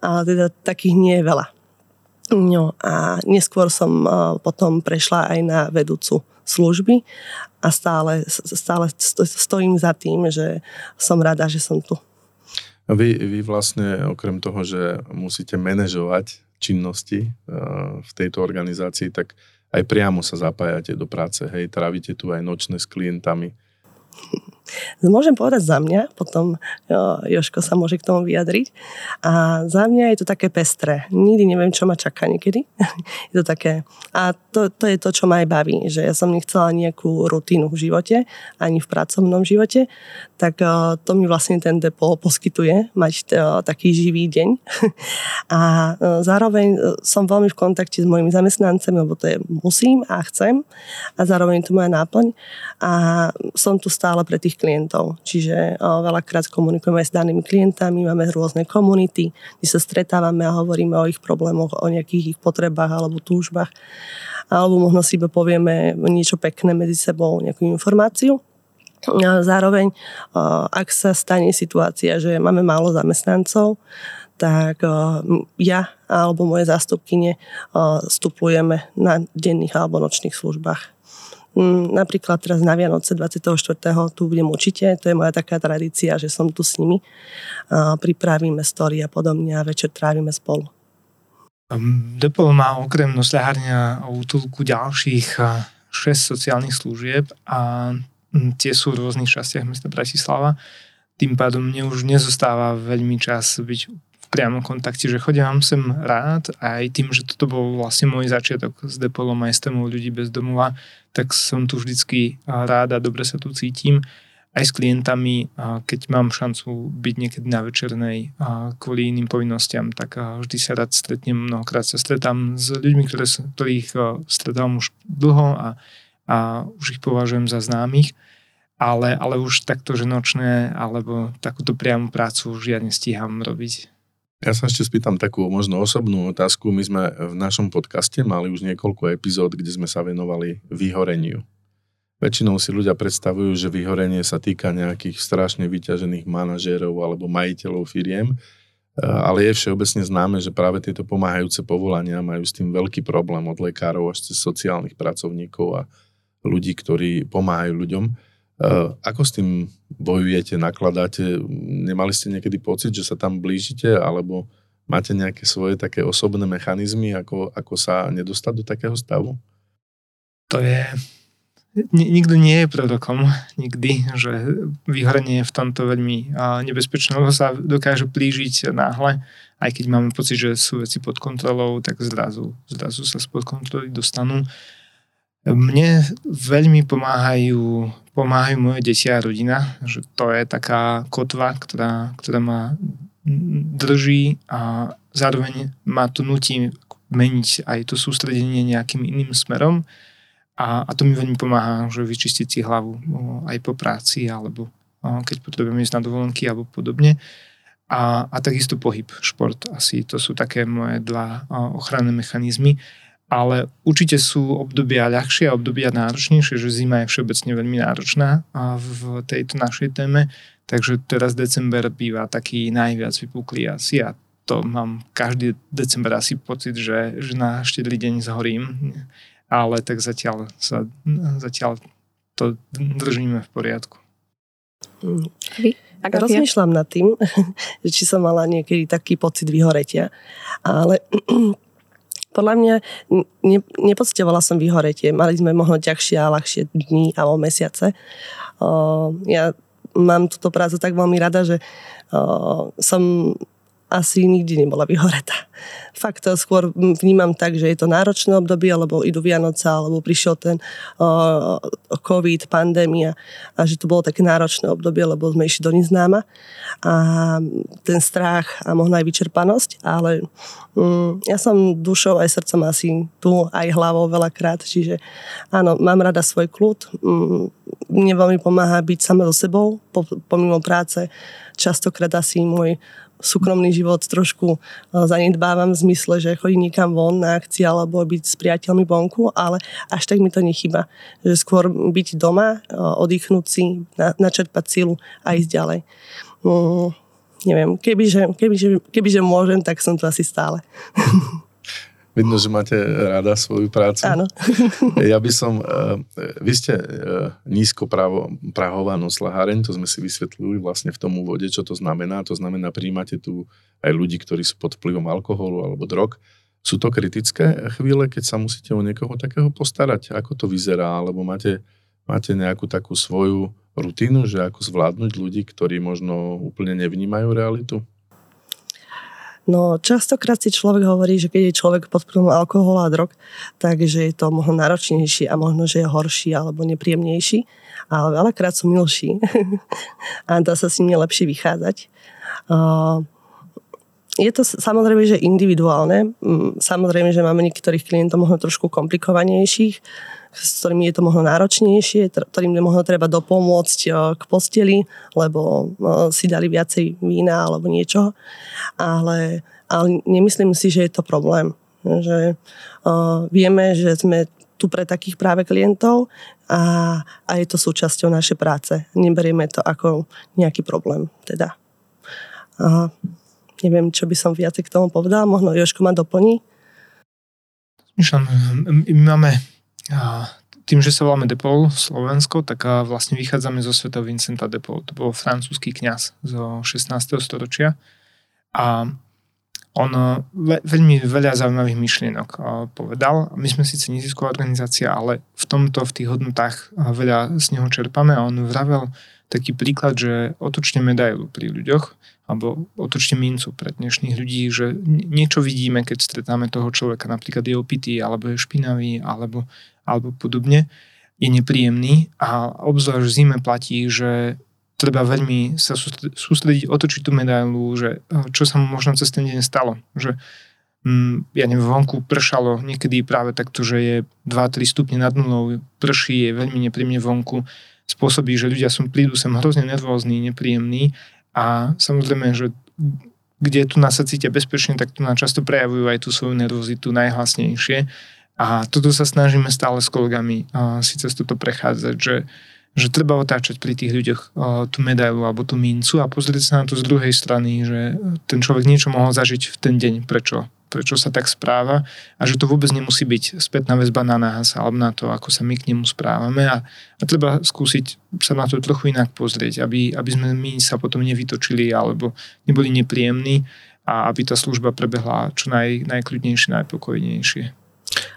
Ale teda takých nie je veľa. No a neskôr som potom prešla aj na vedúcu služby a stále, stále stojím za tým, že som rada, že som tu. Vy, vy vlastne okrem toho, že musíte manažovať činnosti uh, v tejto organizácii, tak aj priamo sa zapájate do práce, hej, trávite tu aj nočné s klientami. Môžem povedať za mňa, potom jo, Joško sa môže k tomu vyjadriť. A za mňa je to také pestré. Nikdy neviem, čo ma čaká niekedy. je to také... A to, to je to, čo ma aj baví, že ja som nechcela nejakú rutínu v živote, ani v pracovnom živote, tak uh, to mi vlastne ten depo poskytuje, mať uh, taký živý deň. a uh, zároveň som veľmi v kontakte s mojimi zamestnancami, lebo to je musím a chcem a zároveň to moja náplň. A som tu stále pre tých klientov. Čiže veľakrát komunikujeme aj s danými klientami, máme rôzne komunity, kde sa stretávame a hovoríme o ich problémoch, o nejakých ich potrebách alebo túžbách. Alebo možno si iba povieme niečo pekné medzi sebou, nejakú informáciu. A zároveň, ak sa stane situácia, že máme málo zamestnancov, tak ja alebo moje zástupkyne vstupujeme na denných alebo nočných službách. Mm, napríklad teraz na Vianoce 24. tu budem určite, to je moja taká tradícia, že som tu s nimi. Pripravíme story a podobne a večer trávime spolu. Depol má okrem nosľahárňa a útulku ďalších 6 sociálnych služieb a tie sú v rôznych častiach mesta Bratislava. Tým pádom mne už nezostáva veľmi čas byť priamom kontakte, že chodím sem rád a aj tým, že toto bol vlastne môj začiatok s Depolom aj s témou ľudí bez domova, tak som tu vždycky rád a dobre sa tu cítim. Aj s klientami, keď mám šancu byť niekedy na večernej kvôli iným povinnostiam, tak vždy sa rád stretnem, mnohokrát sa stretám s ľuďmi, ktorých stretám už dlho a, a už ich považujem za známych ale, ale už takto, že nočné alebo takúto priamu prácu už ja nestíham robiť. Ja sa ešte spýtam takú možno osobnú otázku. My sme v našom podcaste mali už niekoľko epizód, kde sme sa venovali vyhoreniu. Väčšinou si ľudia predstavujú, že vyhorenie sa týka nejakých strašne vyťažených manažérov alebo majiteľov firiem, ale je všeobecne známe, že práve tieto pomáhajúce povolania majú s tým veľký problém od lekárov až cez sociálnych pracovníkov a ľudí, ktorí pomáhajú ľuďom. Eh, ako s tým bojujete, nakladáte? Nemali ste niekedy pocit, že sa tam blížite, alebo máte nejaké svoje také osobné mechanizmy, ako, ako sa nedostať do takého stavu? To je... Nikto nie je prorokom, nikdy, že vyhorenie je v tomto veľmi nebezpečné, lebo sa dokáže plížiť náhle, aj keď máme pocit, že sú veci pod kontrolou, tak zrazu, zrazu sa spod kontroly dostanú. Mne veľmi pomáhajú, pomáhajú moje deti a rodina, že to je taká kotva, ktorá, ktorá ma drží a zároveň ma to nutí meniť aj to sústredenie nejakým iným smerom a, a to mi veľmi pomáha, že vyčistiť si hlavu aj po práci alebo keď potrebujem ísť na dovolenky alebo podobne. A, a takisto pohyb, šport. Asi to sú také moje dva ochranné mechanizmy ale určite sú obdobia ľahšie a obdobia náročnejšie, že zima je všeobecne veľmi náročná v tejto našej téme, takže teraz december býva taký najviac vypuklý asi a to mám každý december asi pocit, že, že na štedrý deň zhorím, ale tak zatiaľ, sa, zatiaľ to držíme v poriadku. Vy? Rozmýšľam nad tým, či som mala niekedy taký pocit vyhoretia, ale podľa mňa ne, nepocitovala som vyhoretie. Mali sme možno ťažšie a ľahšie dní alebo mesiace. O, ja mám túto prácu tak veľmi rada, že o, som asi nikdy nebola vyhoretá. Fakt skôr vnímam tak, že je to náročné obdobie, alebo idú Vianoce, alebo prišiel ten uh, COVID, pandémia a že to bolo také náročné obdobie, lebo sme išli do neznáma. A ten strach a možno aj vyčerpanosť, ale um, ja som dušou aj srdcom asi tu, aj hlavou veľakrát, čiže áno, mám rada svoj kľud, um, mne veľmi pomáha byť sama so sebou, pomimo práce, častokrát asi môj súkromný život trošku eh, zanedbávam v zmysle, že chodím niekam von na akcie alebo byť s priateľmi vonku, ale až tak mi to nechyba. Že skôr byť doma, eh, oddychnúť si, načerpať silu a ísť ďalej. Mm, neviem, kebyže, kebyže, kebyže môžem, tak som tu asi stále. Vidno, že máte rada svoju prácu. Áno. Ja by som, uh, vy ste uh, nízko prahová noslaháreň, to sme si vysvetlili vlastne v tom úvode, čo to znamená. To znamená, príjmate tu aj ľudí, ktorí sú pod vplyvom alkoholu alebo drog. Sú to kritické chvíle, keď sa musíte o niekoho takého postarať? Ako to vyzerá? Alebo máte Máte nejakú takú svoju rutinu, že ako zvládnuť ľudí, ktorí možno úplne nevnímajú realitu? No častokrát si človek hovorí, že keď je človek pod vplyvom alkohola a drog, takže je to možno náročnejší a možno, že je horší alebo nepríjemnejší, ale veľakrát sú milší a dá sa s nimi lepšie vychádzať. Je to samozrejme, že individuálne. Mm, samozrejme, že máme niektorých klientov možno trošku komplikovanejších, s ktorými je to možno náročnejšie, ktorým možno treba dopomôcť e, k posteli, lebo e, si dali viacej vína alebo niečo. Ale, ale nemyslím si, že je to problém. Že uh, vieme, že sme tu pre takých práve klientov a, a je to súčasťou našej práce. Neberieme to ako nejaký problém. Teda. A neviem, čo by som viacej k tomu povedal. Možno Joško ma doplní. My máme tým, že sa voláme Depol Slovensko, tak vlastne vychádzame zo sveta Vincenta Depol. To bol francúzsky kňaz zo 16. storočia. A on ve, veľmi veľa zaujímavých myšlienok povedal. My sme síce nezisková organizácia, ale v tomto, v tých hodnotách veľa z neho čerpame a on vravel taký príklad, že otočne medailu pri ľuďoch alebo otočte mincu pre dnešných ľudí, že niečo vidíme, keď stretáme toho človeka, napríklad je opitý, alebo je špinavý, alebo, alebo podobne, je nepríjemný a obzvlášť v zime platí, že treba veľmi sa sústrediť, otočiť tú medailu, že eh, čo sa mu možno cez ten deň stalo. Že mm, ja neviem, vonku pršalo niekedy práve takto, že je 2-3 stupne nad nulou, prší, je veľmi nepríjemne vonku, spôsobí, že ľudia sú, prídu sem hrozne nervózni, nepríjemní a samozrejme, že kde tu nás sa cítia bezpečne, tak tu nás často prejavujú aj tú svoju nervozitu najhlasnejšie. A toto sa snažíme stále s kolegami a si cez toto prechádzať, že, že treba otáčať pri tých ľuďoch tú medailu alebo tú mincu a pozrieť sa na to z druhej strany, že ten človek niečo mohol zažiť v ten deň, prečo? Prečo sa tak správa? A že to vôbec nemusí byť spätná väzba na nás alebo na to, ako sa my k nemu správame. A, a treba skúsiť sa na to trochu inak pozrieť, aby, aby sme my sa potom nevytočili alebo neboli nepríjemní a aby tá služba prebehla čo naj, najkľudnejšie, najpokojnejšie.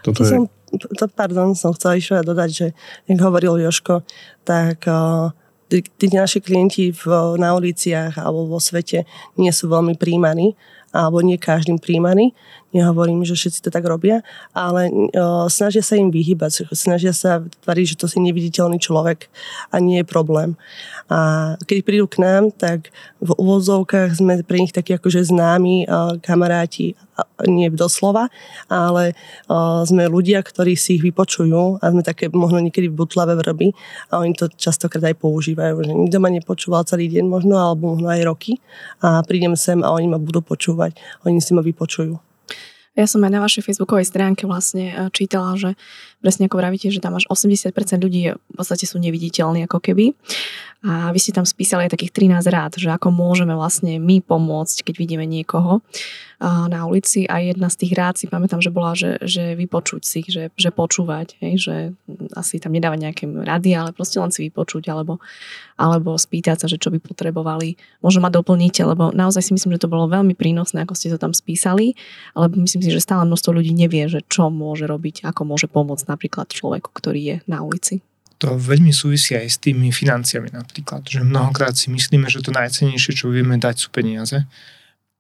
Toto je... som, to, pardon, som chcela ešte dodať, že jak hovoril Joško, tak uh, tí, tí naši klienti v, na uliciach alebo vo svete nie sú veľmi príjmaní alebo nie každým príjmaný. Nehovorím, že všetci to tak robia, ale o, snažia sa im vyhybať, snažia sa tvariť, že to si neviditeľný človek a nie je problém. A keď prídu k nám, tak v uvozovkách sme pre nich takí akože známi o, kamaráti, nie doslova, ale o, sme ľudia, ktorí si ich vypočujú a sme také možno niekedy butlavé vrby a oni to častokrát aj používajú, že nikto ma nepočúval celý deň možno, alebo možno aj roky a prídem sem a oni ma budú počúvať, oni si ma vypočujú. Ja som aj na vašej facebookovej stránke vlastne e, čítala, že presne ako vravíte, že tam až 80% ľudí v podstate sú neviditeľní ako keby. A vy ste tam spísali aj takých 13 rád, že ako môžeme vlastne my pomôcť, keď vidíme niekoho na ulici a jedna z tých rád si pamätám, že bola, že, že vypočuť si, že, že počúvať, hej, že asi tam nedáva nejaké rady, ale proste len si vypočuť alebo, alebo spýtať sa, že čo by potrebovali. Možno ma doplníte, lebo naozaj si myslím, že to bolo veľmi prínosné, ako ste to tam spísali, ale myslím si, že stále množstvo ľudí nevie, že čo môže robiť, ako môže pomôcť napríklad človeku, ktorý je na ulici? To veľmi súvisí aj s tými financiami napríklad, že mnohokrát si myslíme, že to najcenejšie, čo vieme dať, sú peniaze.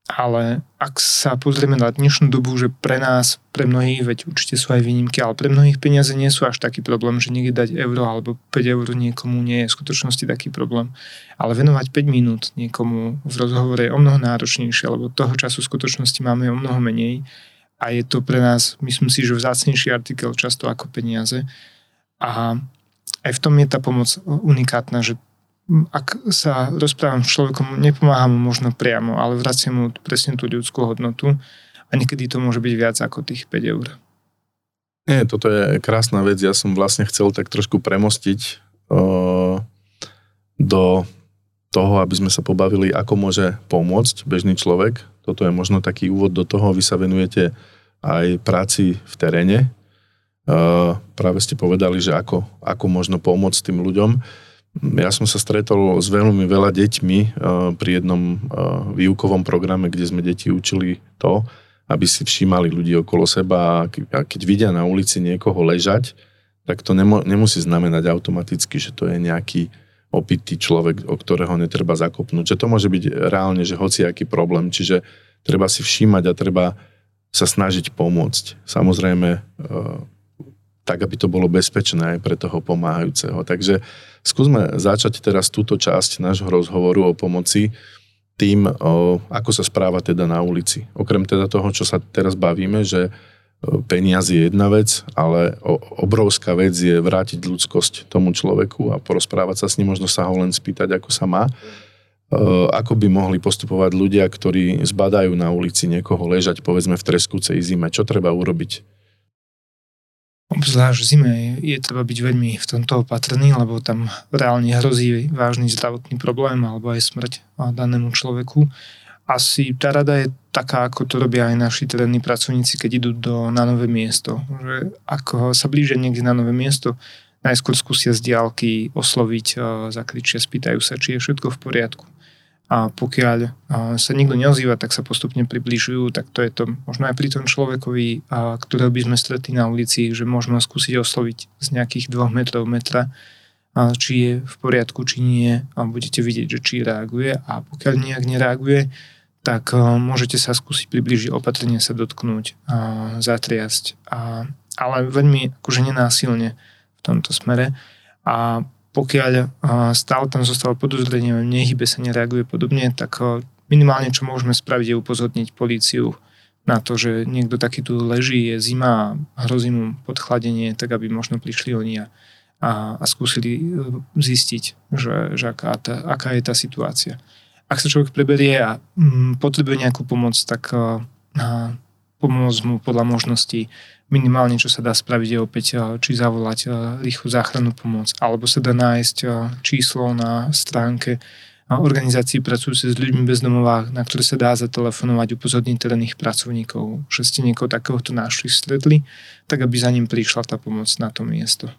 Ale ak sa pozrieme na dnešnú dobu, že pre nás, pre mnohých, veď určite sú aj výnimky, ale pre mnohých peniaze nie sú až taký problém, že niekde dať euro alebo 5 eur niekomu nie je v skutočnosti taký problém. Ale venovať 5 minút niekomu v rozhovore je o mnoho náročnejšie, lebo toho času v skutočnosti máme o mnoho menej a je to pre nás, myslím si, že vzácnejší artikel často ako peniaze. A aj v tom je tá pomoc unikátna, že ak sa rozprávam s človekom, nepomáham mu možno priamo, ale vraciam mu presne tú ľudskú hodnotu a niekedy to môže byť viac ako tých 5 eur. Nie, toto je krásna vec. Ja som vlastne chcel tak trošku premostiť uh, do toho, aby sme sa pobavili, ako môže pomôcť bežný človek. Toto je možno taký úvod do toho. Vy sa venujete aj práci v teréne. Uh, práve ste povedali, že ako, ako možno pomôcť tým ľuďom. Ja som sa stretol s veľmi veľa deťmi eh, pri jednom eh, výukovom programe, kde sme deti učili to, aby si všímali ľudí okolo seba a keď vidia na ulici niekoho ležať, tak to nemusí znamenať automaticky, že to je nejaký opitý človek, o ktorého netreba zakopnúť. Že to môže byť reálne, že hociaký problém. Čiže treba si všímať a treba sa snažiť pomôcť. Samozrejme, e, tak, aby to bolo bezpečné aj pre toho pomáhajúceho. Takže skúsme začať teraz túto časť nášho rozhovoru o pomoci tým, o, ako sa správa teda na ulici. Okrem teda toho, čo sa teraz bavíme, že peniaz je jedna vec, ale obrovská vec je vrátiť ľudskosť tomu človeku a porozprávať sa s ním, možno sa ho len spýtať, ako sa má. Ako by mohli postupovať ľudia, ktorí zbadajú na ulici niekoho ležať, povedzme v treskúcej zime. Čo treba urobiť? Obzvlášť v zime je treba byť veľmi v tomto opatrný, lebo tam reálne hrozí vážny zdravotný problém alebo aj smrť danému človeku asi tá rada je taká, ako to robia aj naši terénni pracovníci, keď idú do, na nové miesto. Že ako sa blížia niekde na nové miesto, najskôr skúsia z diálky osloviť, zakričia, spýtajú sa, či je všetko v poriadku. A pokiaľ sa nikto neozýva, tak sa postupne približujú, tak to je to možno aj pri tom človekovi, ktorého by sme stretli na ulici, že môžeme skúsiť osloviť z nejakých dvoch metrov metra, či je v poriadku, či nie a budete vidieť, že či reaguje a pokiaľ nejak nereaguje, tak uh, môžete sa skúsiť približiť opatrne sa dotknúť, a zatriasť, a, ale veľmi akože nenásilne v tomto smere. A pokiaľ uh, stále tam zostáva podozrenie, nehybe sa, nereaguje podobne, tak minimálne čo môžeme spraviť je upozorniť políciu na to, že niekto taký tu leží, je zima a hrozí mu podchladenie, tak aby možno prišli oni a, a, a skúsili zistiť, že, že aká, tá, aká je tá situácia ak sa človek preberie a mm, potrebuje nejakú pomoc, tak uh, pomôcť mu podľa možností minimálne, čo sa dá spraviť, je opäť uh, či zavolať uh, rýchlu záchrannú pomoc, alebo sa dá nájsť číslo na stránke organizácií pracujúce s ľuďmi bez domova, na ktoré sa dá zatelefonovať, upozorniť terénnych pracovníkov, že ste niekoho takéhoto našli, stretli, tak aby za ním prišla tá pomoc na to miesto.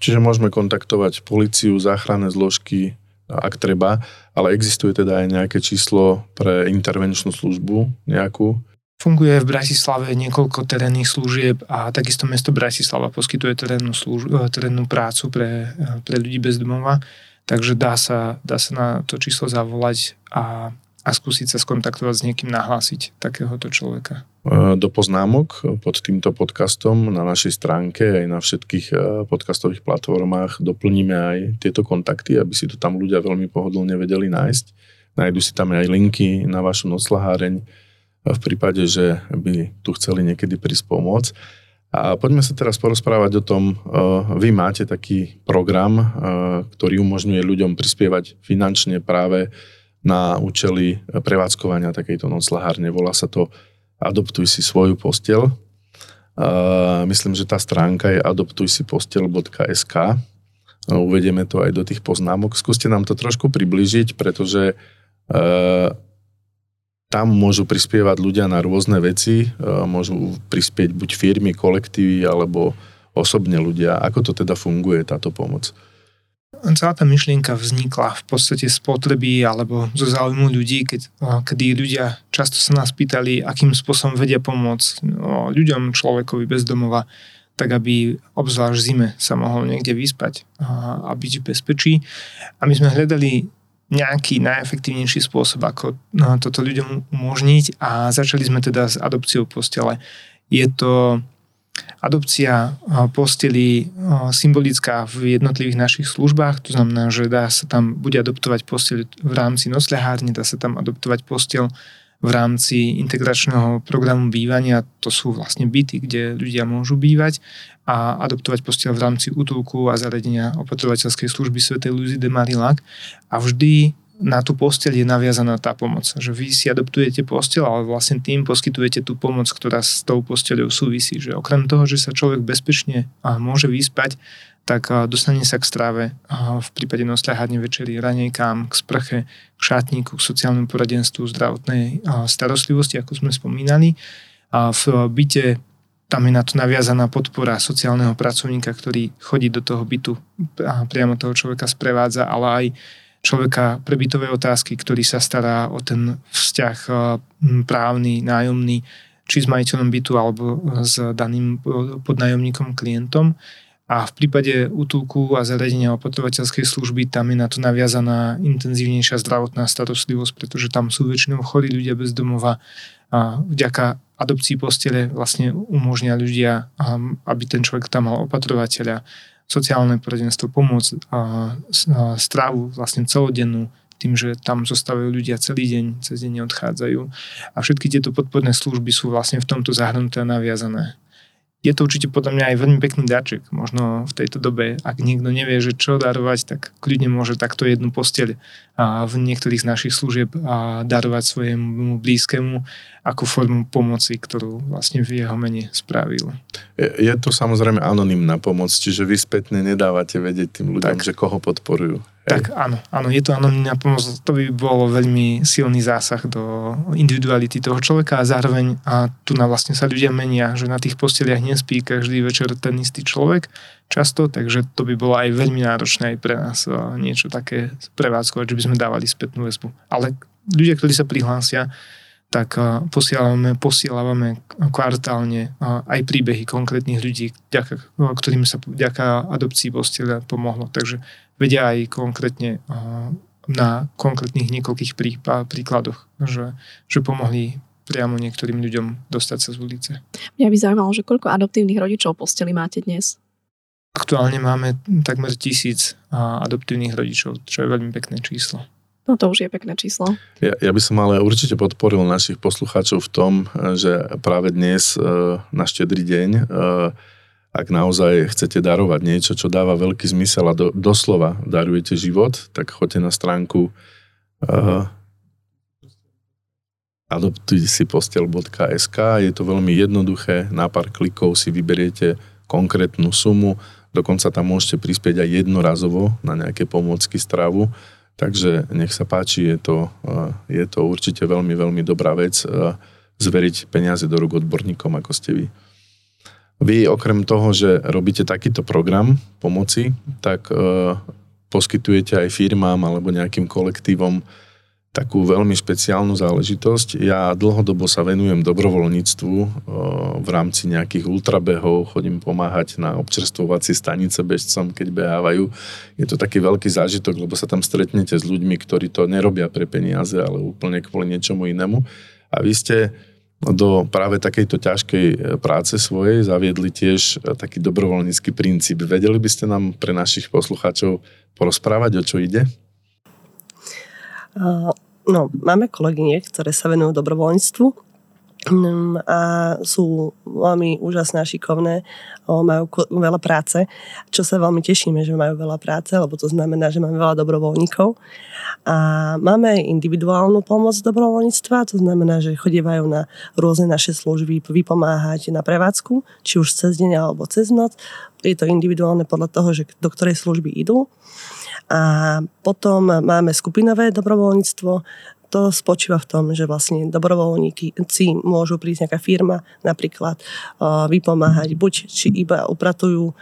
Čiže môžeme kontaktovať policiu, záchranné zložky, ak treba, ale existuje teda aj nejaké číslo pre intervenčnú službu nejakú? Funguje v Bratislave niekoľko terénnych služieb a takisto mesto Bratislava poskytuje terénnu, služ- eh, terénnu prácu pre, eh, pre ľudí bez domova, takže dá sa, dá sa na to číslo zavolať a a skúsiť sa skontaktovať s niekým, nahlásiť takéhoto človeka. E, do poznámok pod týmto podcastom na našej stránke aj na všetkých e, podcastových platformách doplníme aj tieto kontakty, aby si to tam ľudia veľmi pohodlne vedeli nájsť. Nájdu si tam aj linky na vašu noclaháreň v prípade, že by tu chceli niekedy prísť pomôcť. A poďme sa teraz porozprávať o tom, e, vy máte taký program, ktorý umožňuje ľuďom prispievať finančne práve na účely prevádzkovania takejto noclahárne. Volá sa to Adoptuj si svoju postel. Uh, myslím, že tá stránka je adoptujsipostel.sk. Uvedieme to aj do tých poznámok. Skúste nám to trošku približiť, pretože uh, tam môžu prispievať ľudia na rôzne veci. Uh, môžu prispieť buď firmy, kolektívy alebo osobne ľudia. Ako to teda funguje táto pomoc? Celá tá myšlienka vznikla v podstate z potreby alebo zo záujmu ľudí, keď, kedy ľudia často sa nás pýtali, akým spôsobom vedia pomôcť no, ľuďom, človekovi bez domova, tak aby obzvlášť zime sa mohol niekde vyspať a, a byť v bezpečí. A my sme hľadali nejaký najefektívnejší spôsob, ako toto ľuďom umožniť a začali sme teda s adopciou postele. Je to adopcia posteli symbolická v jednotlivých našich službách, to znamená, že dá sa tam bude adoptovať postel v rámci nosľahárne, dá sa tam adoptovať postel v rámci integračného programu bývania, to sú vlastne byty, kde ľudia môžu bývať a adoptovať postel v rámci útulku a zariadenia opatrovateľskej služby Sv. Luzy de Marillac. A vždy na tú posteľ je naviazaná tá pomoc. Že vy si adoptujete posteľ, ale vlastne tým poskytujete tú pomoc, ktorá s tou posteľou súvisí. Že okrem toho, že sa človek bezpečne môže vyspať, tak dostane sa k stráve v prípade nosľahárne večeri, ranejkám, k sprche, k šatníku, k sociálnemu poradenstvu, zdravotnej starostlivosti, ako sme spomínali. A v byte tam je na to naviazaná podpora sociálneho pracovníka, ktorý chodí do toho bytu a priamo toho človeka sprevádza, ale aj človeka pre otázky, ktorý sa stará o ten vzťah eh, právny, nájomný, či s majiteľom bytu alebo s daným podnájomníkom, klientom. A v prípade útulku a zariadenia opatrovateľskej služby tam je na to naviazaná intenzívnejšia zdravotná starostlivosť, pretože tam sú väčšinou chorí ľudia bez domova a vďaka adopcii postele vlastne umožňa ľudia, aby ten človek tam mal opatrovateľa, sociálne poradenstvo, pomoc, a, a strávu vlastne celodennú, tým, že tam zostávajú ľudia celý deň, cez deň neodchádzajú. A všetky tieto podporné služby sú vlastne v tomto zahrnuté a naviazané je to určite podľa mňa aj veľmi pekný darček. Možno v tejto dobe, ak niekto nevie, že čo darovať, tak kľudne môže takto jednu posteľ a v niektorých z našich služieb a darovať svojemu blízkemu ako formu pomoci, ktorú vlastne v jeho mene spravil. Je, je to samozrejme anonimná pomoc, čiže vy spätne nedávate vedieť tým ľuďom, tak. že koho podporujú. Tak áno, áno, je to anonimná pomoc, to by bolo veľmi silný zásah do individuality toho človeka a zároveň a tu na vlastne sa ľudia menia, že na tých posteliach nespí každý večer ten istý človek často, takže to by bolo aj veľmi náročné aj pre nás niečo také prevádzkovať, že by sme dávali spätnú väzbu. Ale ľudia, ktorí sa prihlásia, tak posielame, posielávame kvartálne aj príbehy konkrétnych ľudí, ktorým sa vďaka adopcii postieľa pomohlo. Takže vedia aj konkrétne na konkrétnych niekoľkých príkladoch, že, že pomohli priamo niektorým ľuďom dostať sa z ulice. Mňa by zaujímalo, že koľko adoptívnych rodičov posteli máte dnes? Aktuálne máme takmer tisíc adoptívnych rodičov, čo je veľmi pekné číslo. No to už je pekné číslo. Ja, ja by som ale určite podporil našich poslucháčov v tom, že práve dnes na štedrý deň, ak naozaj chcete darovať niečo, čo dáva veľký zmysel a do, doslova darujete život, tak choďte na stránku uh, adoptujsi-postel.sk Je to veľmi jednoduché, na pár klikov si vyberiete konkrétnu sumu, dokonca tam môžete prispieť aj jednorazovo na nejaké pomôcky stravu. Takže nech sa páči, je to, je to určite veľmi, veľmi dobrá vec zveriť peniaze do rúk odborníkom, ako ste vy. Vy okrem toho, že robíte takýto program pomoci, tak poskytujete aj firmám alebo nejakým kolektívom takú veľmi špeciálnu záležitosť. Ja dlhodobo sa venujem dobrovoľníctvu v rámci nejakých ultrabehov, chodím pomáhať na občerstvovacie stanice bežcom, keď behávajú. Je to taký veľký zážitok, lebo sa tam stretnete s ľuďmi, ktorí to nerobia pre peniaze, ale úplne kvôli niečomu inému. A vy ste do práve takejto ťažkej práce svojej zaviedli tiež taký dobrovoľnícky princíp. Vedeli by ste nám pre našich poslucháčov porozprávať, o čo ide? No, máme kolegyne, ktoré sa venujú dobrovoľníctvu a sú veľmi úžasné a šikovné, majú veľa práce, čo sa veľmi tešíme, že majú veľa práce, lebo to znamená, že máme veľa dobrovoľníkov. A máme individuálnu pomoc dobrovoľníctva, to znamená, že chodívajú na rôzne naše služby vypomáhať na prevádzku, či už cez deň alebo cez noc. Je to individuálne podľa toho, že do ktorej služby idú. A potom máme skupinové dobrovoľníctvo, to spočíva v tom, že vlastne dobrovoľníci môžu prísť nejaká firma napríklad vypomáhať, buď či iba upratujú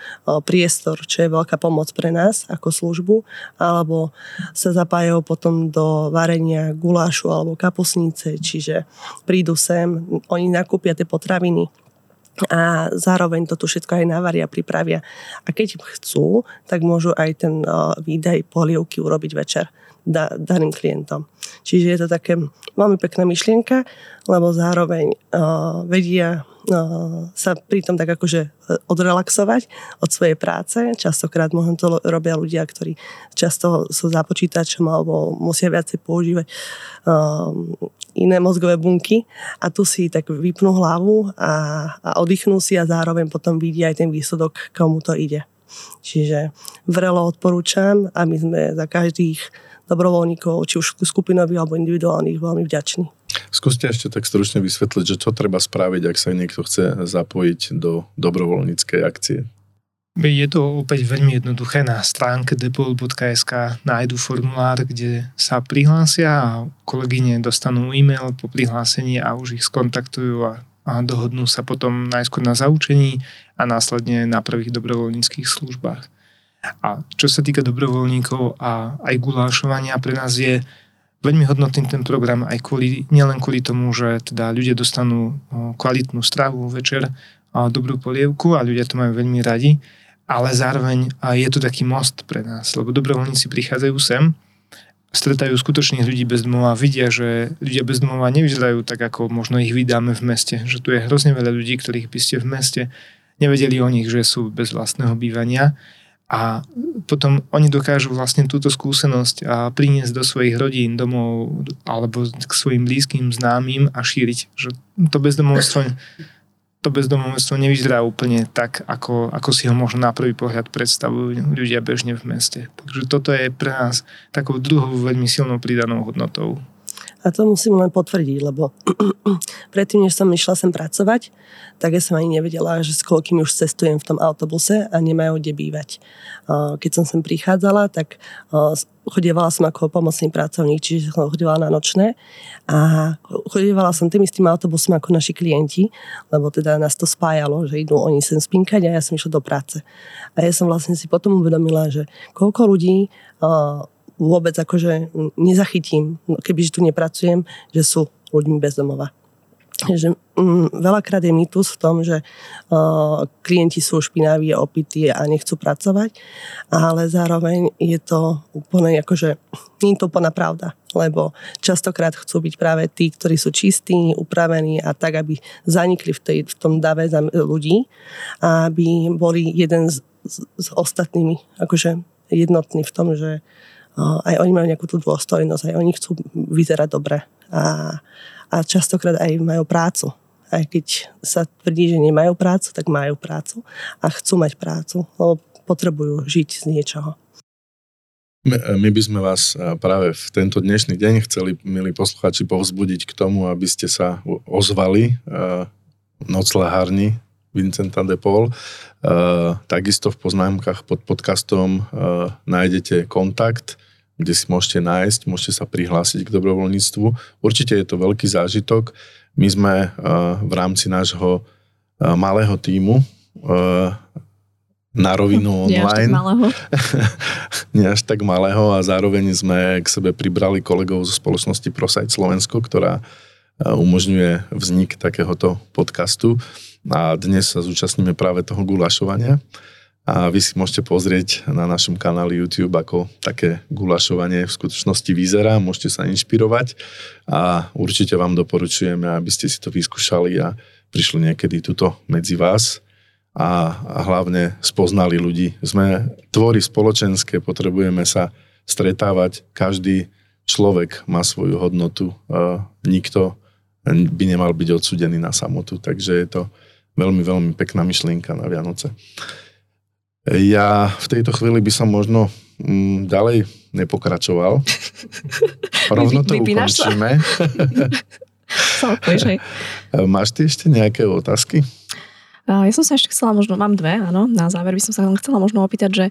priestor, čo je veľká pomoc pre nás ako službu, alebo sa zapájajú potom do varenia gulášu alebo kapusnice, čiže prídu sem, oni nakúpia tie potraviny, a zároveň to tu všetko aj navaria, pripravia. A keď chcú, tak môžu aj ten uh, výdaj polievky urobiť večer da, daným klientom. Čiže je to také veľmi pekná myšlienka, lebo zároveň uh, vedia uh, sa pritom tak akože odrelaxovať od svojej práce. Častokrát možno to robia ľudia, ktorí často sú za počítačom alebo musia viacej používať uh, iné mozgové bunky a tu si tak vypnú hlavu a, a oddychnú si a zároveň potom vidia aj ten výsledok, komu to ide. Čiže vrelo odporúčam a my sme za každých dobrovoľníkov, či už skupinových alebo individuálnych, veľmi vďační. Skúste ešte tak stručne vysvetliť, že čo treba spraviť, ak sa niekto chce zapojiť do dobrovoľníckej akcie. Je to opäť veľmi jednoduché. Na stránke depol.sk nájdu formulár, kde sa prihlásia a kolegyne dostanú e-mail po prihlásení a už ich skontaktujú a, a dohodnú sa potom najskôr na zaučení a následne na prvých dobrovoľníckých službách. A čo sa týka dobrovoľníkov a aj gulášovania, pre nás je veľmi hodnotný ten program aj kvôli, nielen kvôli tomu, že teda ľudia dostanú kvalitnú stravu večer, a dobrú polievku a ľudia to majú veľmi radi, ale zároveň je to taký most pre nás, lebo dobrovoľníci prichádzajú sem, stretajú skutočných ľudí bez domova, vidia, že ľudia bez domova nevyzerajú tak, ako možno ich vydáme v meste, že tu je hrozne veľa ľudí, ktorých by ste v meste nevedeli o nich, že sú bez vlastného bývania a potom oni dokážu vlastne túto skúsenosť a priniesť do svojich rodín, domov alebo k svojim blízkym známym a šíriť, že to bezdomovstvo to bezdomovstvo nevyzerá úplne tak, ako, ako si ho možno na prvý pohľad predstavujú ľudia bežne v meste. Takže toto je pre nás takou druhou veľmi silnou pridanou hodnotou. A to musím len potvrdiť, lebo predtým, než som išla sem pracovať, tak ja som ani nevedela, že s koľkými už cestujem v tom autobuse a nemajú kde bývať. Keď som sem prichádzala, tak chodievala som ako pomocný pracovník, čiže som chodievala na nočné a chodievala som tým istým autobusom ako naši klienti, lebo teda nás to spájalo, že idú oni sem spinkať a ja som išla do práce. A ja som vlastne si potom uvedomila, že koľko ľudí vôbec akože nezachytím, kebyže tu nepracujem, že sú ľuďmi bezdomova. Že mm, veľakrát je mýtus v tom, že uh, klienti sú špinaví a opití a nechcú pracovať, ale zároveň je to úplne akože, nie je to úplná pravda, lebo častokrát chcú byť práve tí, ktorí sú čistí, upravení a tak, aby zanikli v, tej, v tom dave za ľudí a aby boli jeden s, s, s ostatnými akože jednotní v tom, že aj oni majú nejakú tú dôstojnosť, aj oni chcú vyzerať dobre a, a častokrát aj majú prácu. Aj keď sa tvrdí, že nemajú prácu, tak majú prácu a chcú mať prácu, lebo potrebujú žiť z niečoho. My, by sme vás práve v tento dnešný deň chceli, milí posluchači, povzbudiť k tomu, aby ste sa ozvali uh, noclehárni Vincenta de Paul. Uh, takisto v poznámkach pod podcastom nájdete kontakt kde si môžete nájsť, môžete sa prihlásiť k dobrovoľníctvu. Určite je to veľký zážitok. My sme uh, v rámci nášho uh, malého týmu uh, na rovinu online. Nie až tak malého. Nie až tak malého a zároveň sme k sebe pribrali kolegov zo spoločnosti ProSite Slovensko, ktorá umožňuje vznik takéhoto podcastu a dnes sa zúčastníme práve toho gulašovania a vy si môžete pozrieť na našom kanáli YouTube, ako také gulašovanie v skutočnosti vyzerá, môžete sa inšpirovať a určite vám doporučujeme, aby ste si to vyskúšali a prišli niekedy tuto medzi vás a, hlavne spoznali ľudí. Sme tvory spoločenské, potrebujeme sa stretávať, každý človek má svoju hodnotu, nikto by nemal byť odsudený na samotu, takže je to veľmi, veľmi pekná myšlienka na Vianoce. Ja v tejto chvíli by som možno mm, ďalej nepokračoval. Rovno to ukončíme. Máš ty ešte nejaké otázky? Ja som sa ešte chcela možno, mám dve, áno, na záver by som sa chcela možno opýtať, že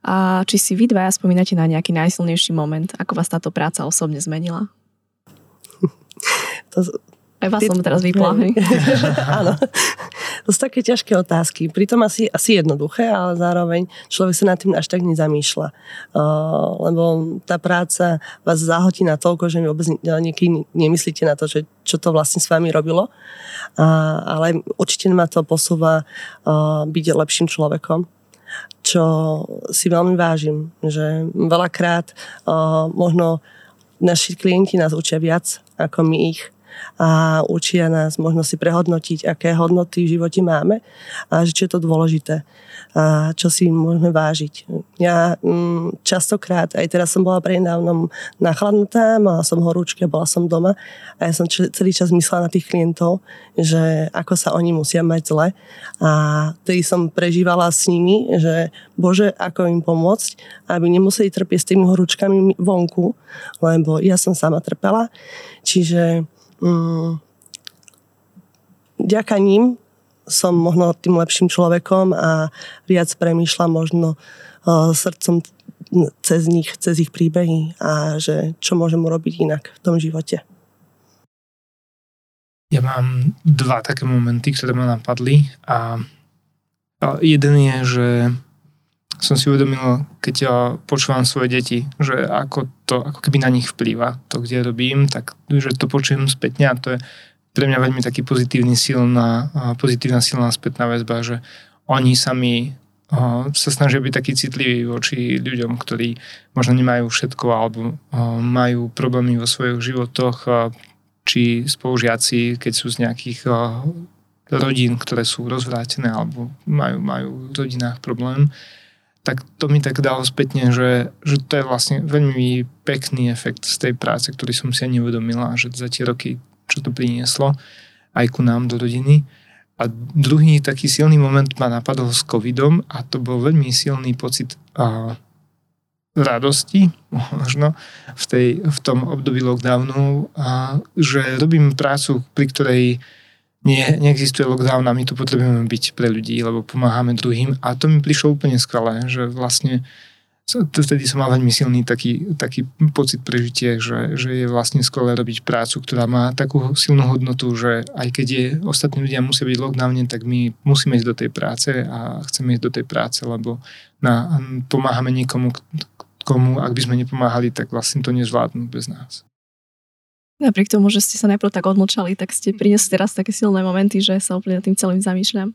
a či si vy dvaja spomínate na nejaký najsilnejší moment, ako vás táto práca osobne zmenila? To, aj vás som teraz vypla, Áno. To sú také ťažké otázky. Pritom asi, asi jednoduché, ale zároveň človek sa nad tým až tak nezamýšľa. Uh, lebo tá práca vás zahotí na toľko, že vôbec niekedy nemyslíte na to, že, čo to vlastne s vami robilo. Uh, ale určite ma to posúva uh, byť lepším človekom čo si veľmi vážim, že veľakrát uh, možno naši klienti nás učia viac ako my ich a učia nás možno si prehodnotiť, aké hodnoty v živote máme a že čo je to dôležité a čo si môžeme vážiť. Ja mm, častokrát, aj teraz som bola prednávnom nachladnutá, mala som horúčky a bola som doma a ja som celý čas myslela na tých klientov, že ako sa oni musia mať zle a tedy som prežívala s nimi, že Bože, ako im pomôcť, aby nemuseli trpieť s tými horúčkami vonku, lebo ja som sama trpela. Čiže mm, ním som možno tým lepším človekom a viac premýšľam možno uh, srdcom cez nich, cez ich príbehy a že čo môžem urobiť inak v tom živote. Ja mám dva také momenty, ktoré ma napadli a jeden je, že som si uvedomil, keď ja počúvam svoje deti, že ako to, ako keby na nich vplýva to, kde robím, tak že to počujem spätne a to je pre mňa veľmi taký pozitívny silná, pozitívna silná spätná väzba, že oni sami sa snažia byť takí citliví voči ľuďom, ktorí možno nemajú všetko alebo majú problémy vo svojich životoch, či spolužiaci, keď sú z nejakých rodín, ktoré sú rozvrátené alebo majú, majú v rodinách problém, tak to mi tak dalo spätne, že, že to je vlastne veľmi pekný efekt z tej práce, ktorý som si ani uvedomila, že za tie roky, čo to prinieslo aj ku nám do rodiny. A druhý taký silný moment ma napadol s covidom a to bol veľmi silný pocit a, radosti, možno, v, tej, v tom období lockdownu, a, že robím prácu, pri ktorej nie, neexistuje lockdown a my tu potrebujeme byť pre ľudí, lebo pomáhame druhým a to mi prišlo úplne skvelé, že vlastne vtedy som mal veľmi silný taký, taký pocit prežitie, že, že je vlastne skvelé robiť prácu, ktorá má takú silnú hodnotu, že aj keď je, ostatní ľudia musia byť lockdowne, tak my musíme ísť do tej práce a chceme ísť do tej práce, lebo na, pomáhame niekomu, komu, ak by sme nepomáhali, tak vlastne to nezvládnu bez nás. Napriek tomu, že ste sa najprv tak odmlčali, tak ste priniesli teraz také silné momenty, že sa úplne tým celým zamýšľam.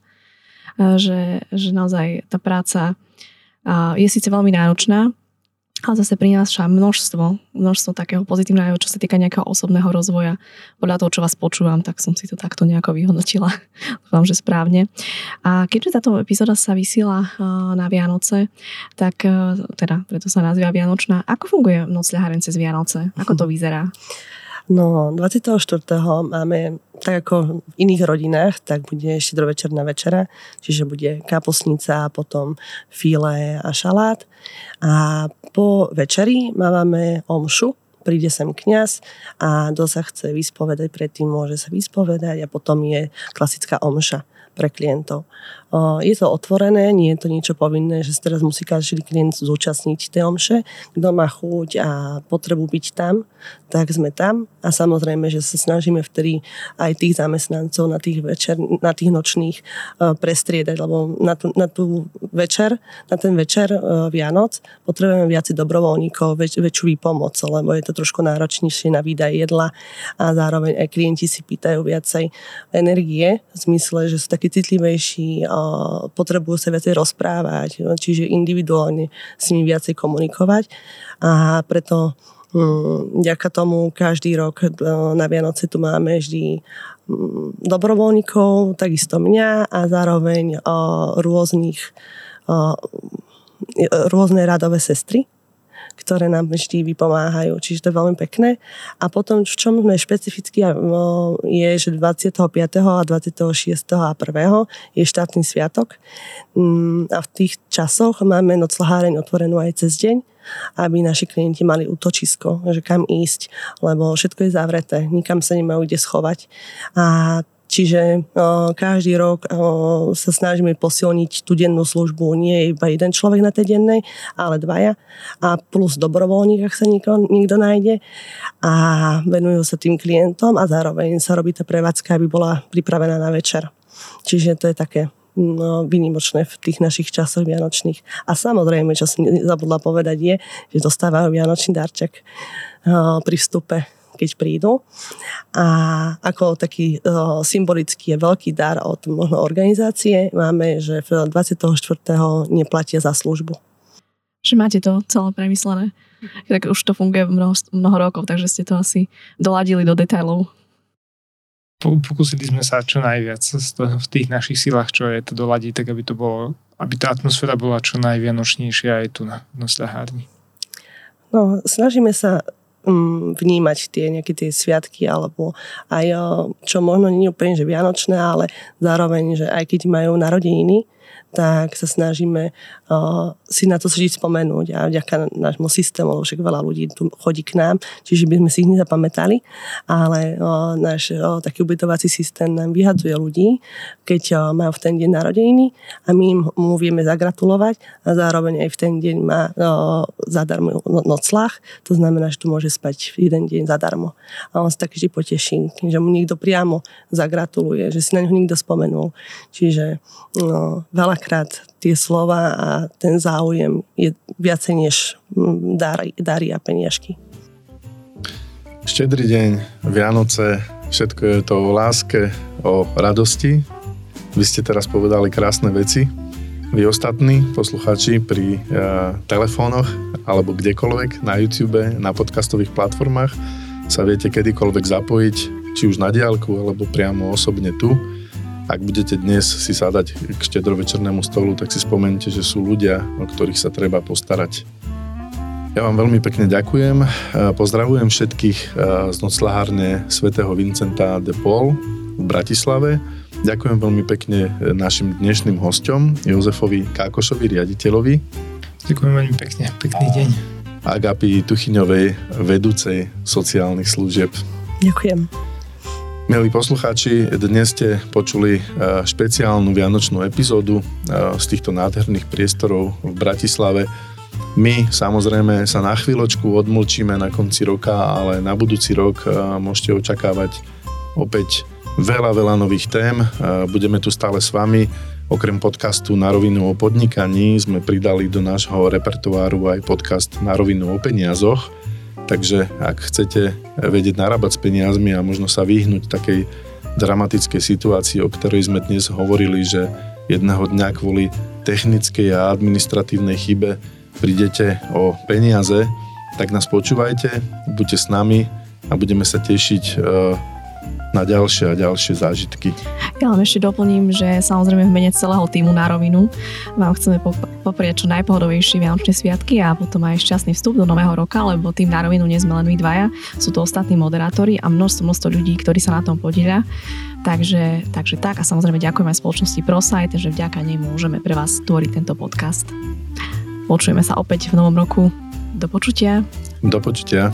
Že, že naozaj tá práca je síce veľmi náročná, ale zase prináša množstvo, množstvo takého pozitívneho, čo sa týka nejakého osobného rozvoja. Podľa toho, čo vás počúvam, tak som si to takto nejako vyhodnotila. Dúfam, že správne. A keďže táto epizóda sa vysiela na Vianoce, tak teda preto sa nazýva Vianočná. Ako funguje noc ľaharen cez Vianoce? Ako to vyzerá? No, 24. máme, tak ako v iných rodinách, tak bude štedrovečerná večera, čiže bude kapusnica, potom file a šalát. A po večeri máme omšu, príde sem kňaz a kto sa chce vyspovedať, predtým môže sa vyspovedať a potom je klasická omša pre klientov. Je to otvorené, nie je to niečo povinné, že teraz musí každý klient zúčastniť tej omše. Kto má chuť a potrebu byť tam, tak sme tam a samozrejme, že sa snažíme vtedy aj tých zamestnancov na tých, večer, na tých nočných prestriedať, lebo na, tú, na tú večer, na ten večer Vianoc potrebujeme viac dobrovoľníkov, väč, väčšiu výpomoc, lebo je to trošku náročnejšie na výdaj jedla a zároveň aj klienti si pýtajú viacej energie v zmysle, že sú takí citlivejší, potrebujú sa viacej rozprávať, čiže individuálne s nimi viacej komunikovať. A preto mm, Ďaká tomu každý rok e, na Vianoce tu máme vždy mm, dobrovoľníkov, takisto mňa a zároveň rôznych rôzne radové sestry, ktoré nám vždy vypomáhajú. Čiže to je veľmi pekné. A potom, v čom sme špecificky, je, že 25. a 26. a 1. je štátny sviatok. Mm, a v tých časoch máme noclaháreň otvorenú aj cez deň aby naši klienti mali útočisko, že kam ísť, lebo všetko je zavreté, nikam sa nemajú kde schovať. A Čiže každý rok sa snažíme posilniť tú dennú službu. Nie iba jeden človek na tej dennej, ale dvaja. A plus dobrovoľník, ak sa nikto, nikto nájde. A venujú sa tým klientom a zároveň sa robí tá prevádzka, aby bola pripravená na večer. Čiže to je také no, vynimočné v tých našich časoch vianočných. A samozrejme, čo som zabudla povedať je, že dostávajú vianočný darček pri vstupe keď prídu. A ako taký uh, symbolický je veľký dar od možno organizácie, máme, že 24. neplatia za službu. Že máte to celé premyslené. Tak už to funguje mnoho, mnoho rokov, takže ste to asi doladili do detailov. Pokúsili sme sa čo najviac v tých našich silách, čo je to doladiť, tak aby to bolo, aby tá atmosféra bola čo najvianočnejšia aj tu na, na No, snažíme sa Mm, vnímať tie nejaké tie sviatky alebo aj čo možno nie je úplne že vianočné, ale zároveň, že aj keď majú narodeniny, tak sa snažíme uh, si na to vždy spomenúť a vďaka nášmu systému, lebo však veľa ľudí tu chodí k nám, čiže by sme si ich nezapamätali, ale uh, náš uh, taký ubytovací systém nám vyhadzuje ľudí, keď uh, majú v ten deň narodeniny a my im mu vieme zagratulovať a zároveň aj v ten deň má uh, zadarmo no, noclách, to znamená, že tu môže spať jeden deň zadarmo. A on sa tak vždy poteší, že mu niekto priamo zagratuluje, že si na ňo niekto spomenul. Čiže no, veľa veľakrát tie slova a ten záujem je viacej než mm, dary, a peniažky. Štedrý deň, Vianoce, všetko je to o láske, o radosti. Vy ste teraz povedali krásne veci. vy ostatní poslucháči pri uh, telefónoch alebo kdekoľvek na YouTube, na podcastových platformách sa viete kedykoľvek zapojiť, či už na diálku alebo priamo osobne tu. Ak budete dnes si sadať k štedrovečernému stolu, tak si spomente, že sú ľudia, o ktorých sa treba postarať. Ja vám veľmi pekne ďakujem. Pozdravujem všetkých z noclahárne svätého Vincenta de Paul v Bratislave Ďakujem veľmi pekne e, našim dnešným hostom, Jozefovi Kákošovi, riaditeľovi. Ďakujem veľmi pekne, pekný deň. Agapi Tuchyňovej, vedúcej sociálnych služieb. Ďakujem. Milí poslucháči, dnes ste počuli e, špeciálnu vianočnú epizódu e, z týchto nádherných priestorov v Bratislave. My samozrejme sa na chvíľočku odmlčíme na konci roka, ale na budúci rok môžete očakávať opäť veľa, veľa nových tém. Budeme tu stále s vami. Okrem podcastu Na rovinu o podnikaní sme pridali do nášho repertoáru aj podcast Na rovinu o peniazoch. Takže ak chcete vedieť narábať s peniazmi a možno sa vyhnúť takej dramatickej situácii, o ktorej sme dnes hovorili, že jedného dňa kvôli technickej a administratívnej chybe prídete o peniaze, tak nás počúvajte, buďte s nami a budeme sa tešiť e, na ďalšie a ďalšie zážitky. Ja len ešte doplním, že samozrejme v mene celého týmu na rovinu vám chceme poprieť čo najpohodovejšie Vianočné sviatky a potom aj šťastný vstup do nového roka, lebo tým na rovinu nie sme len my dvaja, sú to ostatní moderátori a množstvo, množstvo ľudí, ktorí sa na tom podielia. Takže, takže tak a samozrejme ďakujem aj spoločnosti ProSite, že vďaka nej môžeme pre vás tvoriť tento podcast. Počujeme sa opäť v novom roku. Do počutia. Do počutia.